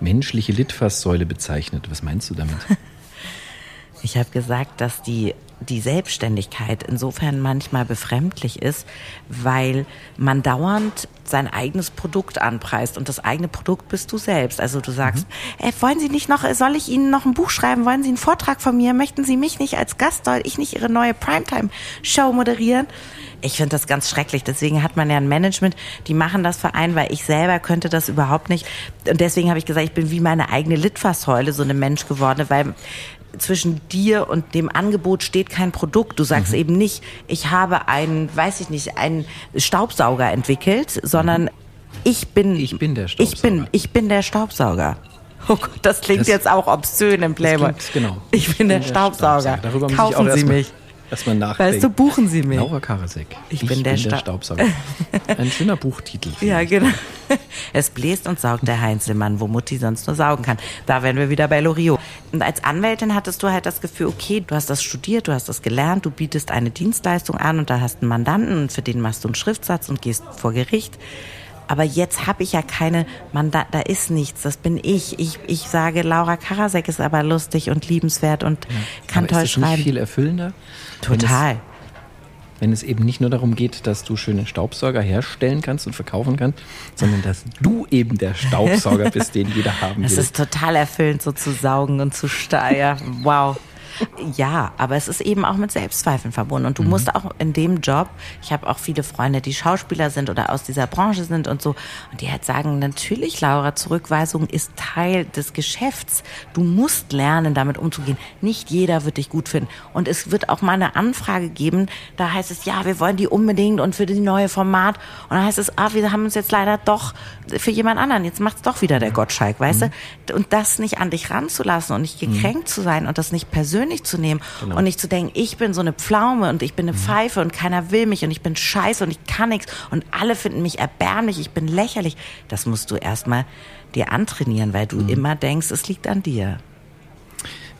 menschliche Litfaßsäule bezeichnet. Was meinst du damit? Ich habe gesagt, dass die die Selbstständigkeit insofern manchmal befremdlich ist, weil man dauernd sein eigenes Produkt anpreist und das eigene Produkt bist du selbst. Also du sagst, ey, wollen Sie nicht noch, soll ich Ihnen noch ein Buch schreiben? Wollen Sie einen Vortrag von mir? Möchten Sie mich nicht als Gast, soll ich nicht Ihre neue Primetime-Show moderieren? Ich finde das ganz schrecklich. Deswegen hat man ja ein Management, die machen das für einen, weil ich selber könnte das überhaupt nicht. Und deswegen habe ich gesagt, ich bin wie meine eigene Litfaßsäule so eine Mensch geworden, weil zwischen dir und dem Angebot steht kein Produkt. Du sagst Mhm. eben nicht, ich habe einen, weiß ich nicht, einen Staubsauger entwickelt, sondern ich bin, Ich bin der Ich bin, Staubsauger. ich bin der Staubsauger. Oh Gott, das klingt Das- jetzt auch obszön im Playboy. klingt- genau. Ich bin der Staubsauger. Darüber muss ich Kaufen auch Sie mich. Erstmal nachdenken. Weißt du, buchen Sie mich. Laura Karasek. Ich bin der Sta- Staubsauger. Ein schöner Buchtitel. Ja, ich. genau. Es bläst und saugt der Heinzelmann, wo Mutti sonst nur saugen kann. Da wären wir wieder bei Loriot. Und als Anwältin hattest du halt das Gefühl, okay, du hast das studiert, du hast das gelernt, du bietest eine Dienstleistung an und da hast einen Mandanten und für den machst du einen Schriftsatz und gehst vor Gericht. Aber jetzt habe ich ja keine Mandat, da ist nichts, das bin ich. Ich, ich sage, Laura Karasek ist aber lustig und liebenswert und kann Aber toll ist nicht schreiben. viel erfüllender? Wenn Total. es, wenn es eben nicht nur darum geht, dass du schöne Staubsauger herstellen kannst und verkaufen kannst, sondern dass du eben der Staubsauger bist, den jeder haben Es will. ist total erfüllend, so zu saugen und zu steuern. Wow. Ja, aber es ist eben auch mit Selbstzweifeln verbunden. Und du Mhm. musst auch in dem Job, ich habe auch viele Freunde, die Schauspieler sind oder aus dieser Branche sind und so, und die halt sagen, natürlich, Laura, Zurückweisung ist Teil des Geschäfts. Du musst lernen, damit umzugehen. Nicht jeder wird dich gut finden. Und es wird auch mal eine Anfrage geben, da heißt es, ja, wir wollen die unbedingt und für die neue Format. Und dann heißt es, ah, wir haben uns jetzt leider doch für jemand anderen, jetzt macht's doch wieder der Gottschalk, weißt du? Und das nicht an dich ranzulassen und nicht gekränkt zu sein und das nicht persönlich zu nehmen und nicht zu denken, ich bin so eine Pflaume und ich bin eine Pfeife und keiner will mich und ich bin scheiße und ich kann nichts und alle finden mich erbärmlich, ich bin lächerlich. Das musst du erstmal dir antrainieren, weil du immer denkst, es liegt an dir.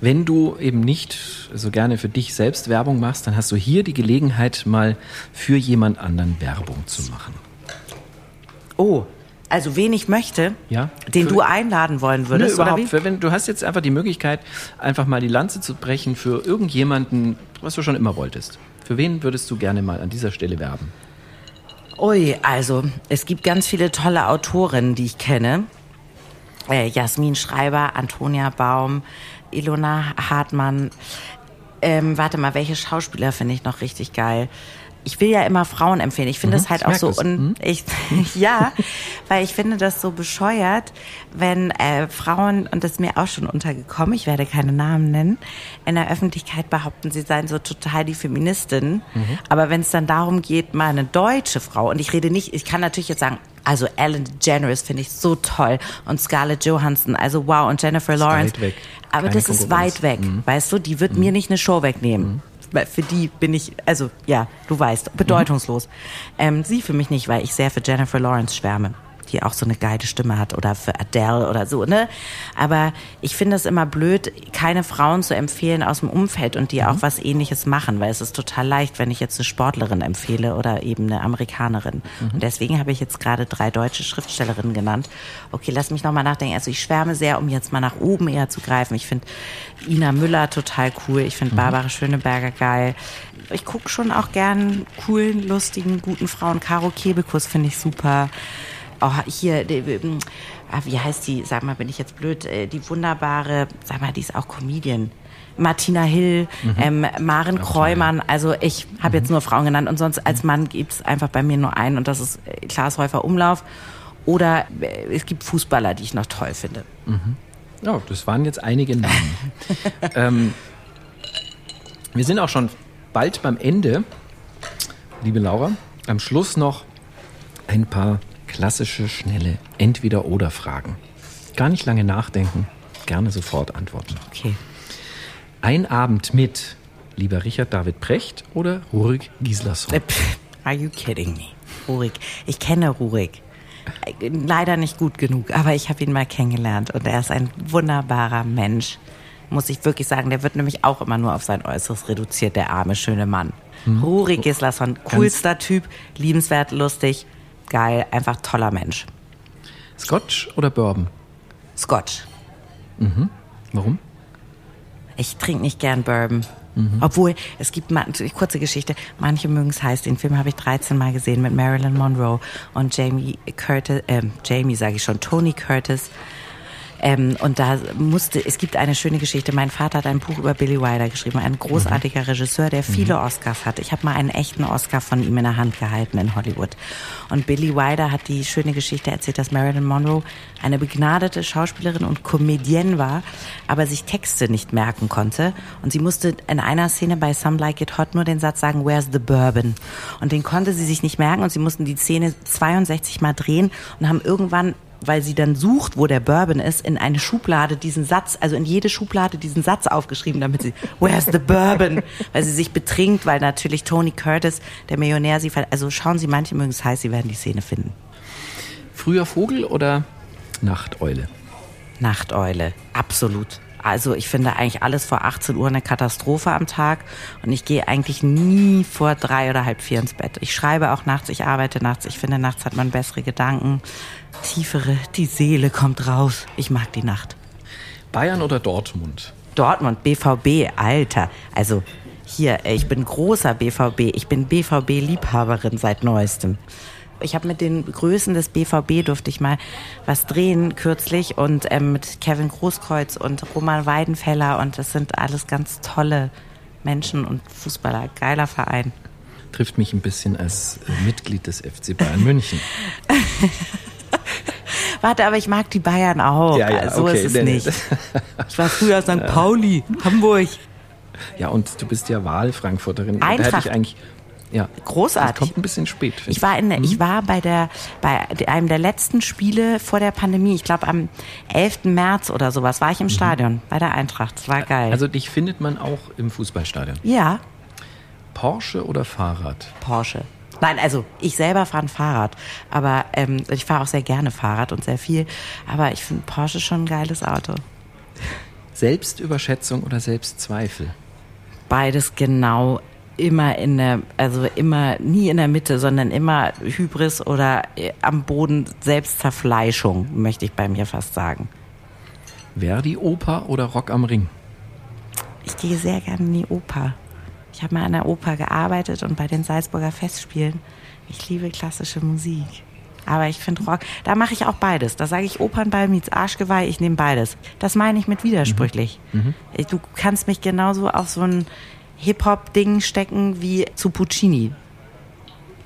Wenn du eben nicht so gerne für dich selbst Werbung machst, dann hast du hier die Gelegenheit, mal für jemand anderen Werbung zu machen. Oh, also wen ich möchte, Ja. den Für- du einladen wollen würdest, oder überhaupt. Für, wenn, du hast jetzt einfach die Möglichkeit, einfach mal die Lanze zu brechen für irgendjemanden, was du schon immer wolltest. Für wen würdest du gerne mal an dieser Stelle werben? Ui, also es gibt ganz viele tolle Autorinnen, die ich kenne. Äh, Jasmin Schreiber, Antonia Baum, Ilona Hartmann. Ähm, warte mal, welche Schauspieler finde ich noch richtig geil? Ich will ja immer Frauen empfehlen. Ich finde Mhm, es halt auch so das. un ich, ja, weil ich finde das so bescheuert, wenn äh, Frauen und das ist mir auch schon untergekommen. Ich werde keine Namen nennen. In der Öffentlichkeit behaupten, sie seien so total die Feministin. Mhm. Aber wenn es dann darum geht, mal eine deutsche Frau und ich rede nicht, ich kann natürlich jetzt sagen, also Ellen DeGeneres finde ich so toll und Scarlett Johansson, also wow und Jennifer Lawrence. weit weg. Aber Keine das ist. Mhm. weit weg, weißt du? Die wird mir nicht eine Show wegnehmen. Für die bin ich, also ja, du weißt, bedeutungslos. Ähm, sie für mich nicht, weil ich sehr für Jennifer Lawrence schwärme die auch so eine geile Stimme hat oder für Adele oder so, ne? Aber ich finde es immer blöd, keine Frauen zu empfehlen aus dem Umfeld und die auch was ähnliches machen, weil es ist total leicht, wenn ich jetzt eine Sportlerin empfehle oder eben eine Amerikanerin. Und deswegen habe ich jetzt gerade drei deutsche Schriftstellerinnen genannt. Okay, lass mich nochmal nachdenken. Also ich schwärme sehr, um jetzt mal nach oben eher zu greifen. Ich finde Ina Müller total cool. Ich finde Barbara Schöneberger geil. Ich gucke schon auch gern coolen, lustigen, guten Frauen. Caro Kebekus finde ich super. Oh, hier, ähm, ah, wie heißt die? Sag mal, bin ich jetzt blöd? Äh, Die wunderbare, sag mal, die ist auch Comedian. Martina Hill, ähm, Maren Kreumann. Also ich habe jetzt nur Frauen genannt und sonst als Mann gibt's einfach bei mir nur einen und das ist äh, Klaas Häufer Umlauf. Oder äh, es gibt Fußballer, die ich noch toll finde. Ja, das waren jetzt einige Namen. ähm, wir sind auch schon bald beim Ende, liebe Laura. Am Schluss noch ein paar klassische, schnelle Entweder-Oder-Fragen. Gar nicht lange nachdenken, gerne sofort antworten. Okay. Ein Abend mit lieber Richard David Precht oder Rurik Gislason? Äh, Are you kidding me? Rurik. Ich kenne Rurik. Äh, Leider nicht gut genug, aber ich habe ihn mal kennengelernt und er ist ein wunderbarer Mensch. Muss ich wirklich sagen, der wird nämlich auch immer nur auf sein Äußeres reduziert, der arme, schöne Mann. Rurik Gislason, coolster Typ, liebenswert, lustig, geil, einfach toller Mensch. Scotch oder Bourbon? Scotch. Warum? Ich trinke nicht gern Bourbon. Obwohl, es gibt mal, kurze Geschichte, manche mögen es heiß. Den Film habe ich 13 Mal gesehen mit Marilyn Monroe und Jamie Curtis, ähm, Jamie sage ich schon, Tony Curtis. Ähm, und da musste, es gibt eine schöne Geschichte. Mein Vater hat ein Buch über Billy Wilder geschrieben, ein großartiger Regisseur, der viele Oscars hat. Ich habe mal einen echten Oscar von ihm in der Hand gehalten in Hollywood. Und Billy Wilder hat die schöne Geschichte erzählt, dass Marilyn Monroe eine begnadete Schauspielerin und Comedienne war, aber sich Texte nicht merken konnte. Und sie musste in einer Szene bei Some Like It Hot nur den Satz sagen, Where's the Bourbon? Und den konnte sie sich nicht merken und sie mussten die Szene 62 Mal drehen und haben irgendwann weil sie dann sucht, wo der Bourbon ist, in eine Schublade diesen Satz, also in jede Schublade diesen Satz aufgeschrieben, damit sie, where's the Bourbon? Weil sie sich betrinkt, weil natürlich Tony Curtis, der Millionär, sie, ver- also schauen Sie, manche mögen es heiß, Sie werden die Szene finden. Früher Vogel oder Nachteule? Nachteule, absolut. Also ich finde eigentlich alles vor 18 Uhr eine Katastrophe am Tag und ich gehe eigentlich nie vor drei oder halb vier ins Bett. Ich schreibe auch nachts, ich arbeite nachts. Ich finde, nachts hat man bessere Gedanken, tiefere, die Seele kommt raus. Ich mag die Nacht. Bayern oder Dortmund? Dortmund, BVB, Alter. Also hier, ey, ich bin großer BVB. Ich bin BVB-Liebhaberin seit neuestem. Ich habe mit den Größen des BVB durfte ich mal was drehen kürzlich und ähm, mit Kevin Großkreuz und Roman Weidenfeller und das sind alles ganz tolle Menschen und Fußballer. Geiler Verein. Trifft mich ein bisschen als äh, Mitglied des FC Bayern München. Warte, aber ich mag die Bayern auch. Ja, ja, so okay. ist es Nee, nicht. Ich war früher St. Pauli, Hamburg. Ja, und du bist ja Wahlfrankfurterin. Da hätte Eintracht. ich eigentlich. Ja. Großartig. Das kommt ein bisschen spät. Ich war in der, ich war bei der bei einem der letzten Spiele vor der Pandemie, ich glaube am 11. März oder sowas, war ich im Stadion bei der Eintracht. Das war geil. Also dich findet man auch im Fußballstadion. ja, Porsche oder Fahrrad? Porsche. Nein, also ich selber fahre ein Fahrrad, aber ähm, ich fahre auch sehr gerne Fahrrad und sehr viel. Aber ich finde Porsche schon ein geiles Auto. Selbstüberschätzung oder Selbstzweifel? Beides genau immer in der, also immer nie in der Mitte, sondern immer Hybris oder äh, am Boden Selbstzerfleischung, möchte ich bei mir fast sagen. Verdi Oper oder Rock am Ring? Ich gehe sehr gerne in die Oper. Ich habe mal an der Oper gearbeitet und bei den Salzburger Festspielen. Ich liebe klassische Musik. Aber ich finde Rock, da mache ich auch beides. Da sage ich Opernball meets Arschgeweih, ich nehme beides. Das meine ich mit widersprüchlich. Ich- Du kannst mich genauso auf so ein Hip-Hop-Ding stecken wie zu Puccini.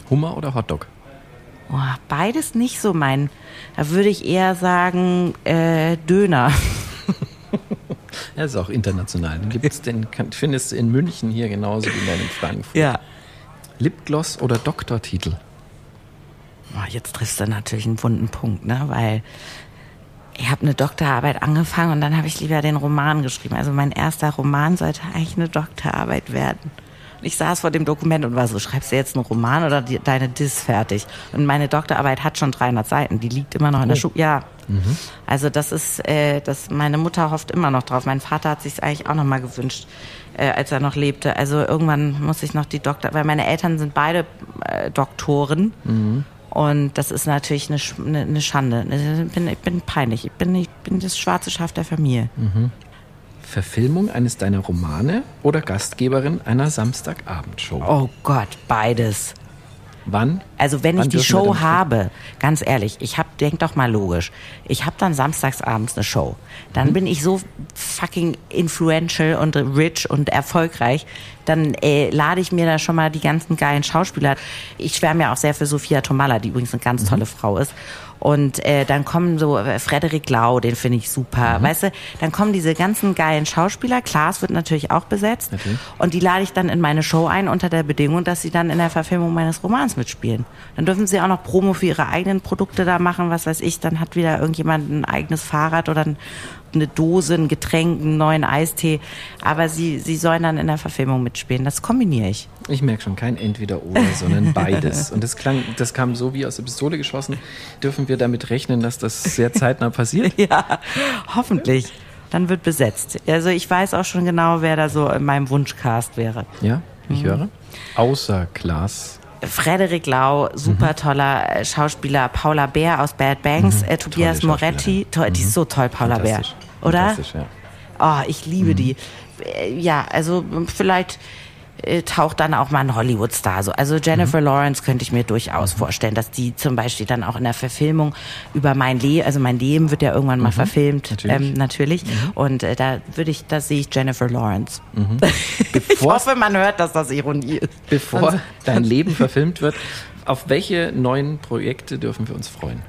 Hummer oder Hotdog? Oh, beides nicht so mein. Da würde ich eher sagen äh, Döner. Ja, ist auch international. Den, gibt's, den kann, findest du in München hier genauso wie in Frankfurt. Ja. Lipgloss oder Doktortitel? Oh, jetzt triffst du natürlich einen wunden Punkt, ne? Weil ich habe eine Doktorarbeit angefangen und dann habe ich lieber den Roman geschrieben. Also mein erster Roman sollte eigentlich eine Doktorarbeit werden. Ich saß vor dem Dokument und war so, schreibst du jetzt einen Roman oder die, deine Diss fertig? Und meine Doktorarbeit hat schon 300 Seiten, die liegt immer noch in der Schule. Ja, also das ist, äh, das, meine Mutter hofft immer noch drauf. Mein Vater hat sich eigentlich auch noch mal gewünscht, äh, als er noch lebte. Also irgendwann muss ich noch die Doktor, weil meine Eltern sind beide äh, Doktoren. Und das ist natürlich eine, eine, eine Schande. Ich bin, ich bin peinlich. Ich bin, ich bin das schwarze Schaf der Familie. Verfilmung eines deiner Romane oder Gastgeberin einer Samstagabendshow? Oh Gott, beides. Wann? Also wenn Wann ich die Show habe, ganz ehrlich, ich hab, denk doch mal logisch, ich habe dann samstagsabends eine Show. Dann Mhm. bin ich so fucking influential und rich und erfolgreich, dann äh, lade ich mir da schon mal die ganzen geilen Schauspieler. Ich schwärme ja auch sehr für Sophia Tomalla, die übrigens eine Mhm. ganz tolle Frau ist. Und äh, dann kommen so äh, Frederik Lau, den finde ich super. Mhm. Weißt du, dann kommen diese ganzen geilen Schauspieler. Klaas wird natürlich auch besetzt. Natürlich. Und die lade ich dann in meine Show ein unter der Bedingung, dass sie dann in der Verfilmung meines Romans mitspielen. Dann dürfen sie auch noch Promo für ihre eigenen Produkte da machen, was weiß ich. Dann hat wieder irgendjemand ein eigenes Fahrrad oder ein- eine Dose, ein Getränk, einen neuen Eistee. Aber sie, sie sollen dann in der Verfilmung mitspielen. Das kombiniere ich. Ich merke schon, kein Entweder-Oder, sondern beides. Und das klang, das kam so wie aus der Pistole geschossen. Dürfen wir damit rechnen, dass das sehr zeitnah passiert? Ja, hoffentlich. Dann wird besetzt. Also ich weiß auch schon genau, wer da so in meinem Wunschcast wäre. Ja, ich Mhm. höre. Außer Klaas. Frederik Lau, super toller äh, Schauspieler, Paula Bär aus Bad Banks, äh, Tobias Moretti, toll, die ist so toll, Paula Bär, oder? Ja. Oh, ich liebe die. Äh, Ja, also vielleicht taucht dann auch mal ein Hollywood-Star so. Also Jennifer Lawrence könnte ich mir durchaus vorstellen, dass die zum Beispiel dann auch in der Verfilmung über mein Leben, also mein Leben wird ja irgendwann mal verfilmt, natürlich. ähm, natürlich. Und äh, da würde ich, da sehe ich Jennifer Lawrence. ich Bevor, hoffe, man hört, dass das Ironie ist. bevor dein Leben verfilmt wird, auf welche neuen Projekte dürfen wir uns freuen?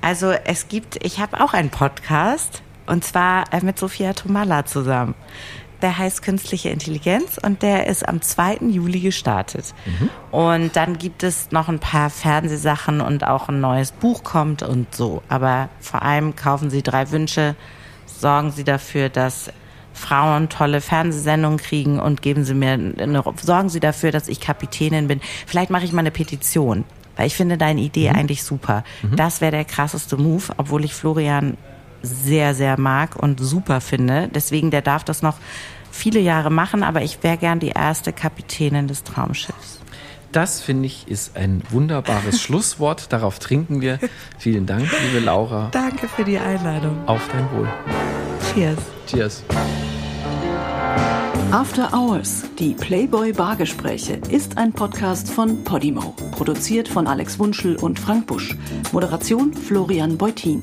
Also es gibt, ich habe auch einen Podcast und zwar äh, mit Sophia Tomalla zusammen. Der heißt Künstliche Intelligenz und der ist am 2. Juli gestartet. Und dann gibt es noch ein paar Fernsehsachen und auch ein neues Buch kommt und so. Aber vor allem kaufen Sie drei Wünsche, sorgen Sie dafür, dass Frauen tolle Fernsehsendungen kriegen und geben Sie mir eine, sorgen Sie dafür, dass ich Kapitänin bin. Vielleicht mache ich mal eine Petition, weil ich finde deine Idee eigentlich super. Das wäre der krasseste Move, obwohl ich Florian sehr, sehr mag und super finde. Deswegen, der darf das noch viele Jahre machen, aber ich wäre gern die erste Kapitänin des Traumschiffs. Das, finde ich, ist ein wunderbares Schlusswort. Darauf trinken wir. Vielen Dank, liebe Laura. Danke für die Einladung. Auf dein Wohl. Cheers. Cheers. After Hours, die Playboy Bargespräche, ist ein Podcast von Podimo. Produziert von Alex Wunschel und Frank Busch. Moderation Florian Beutin.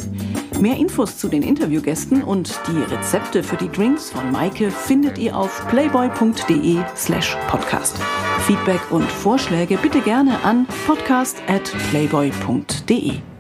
Mehr Infos zu den Interviewgästen und die Rezepte für die Drinks von Maike findet ihr auf playboy.de slash podcast. Feedback und Vorschläge bitte gerne an podcast at playboy.de.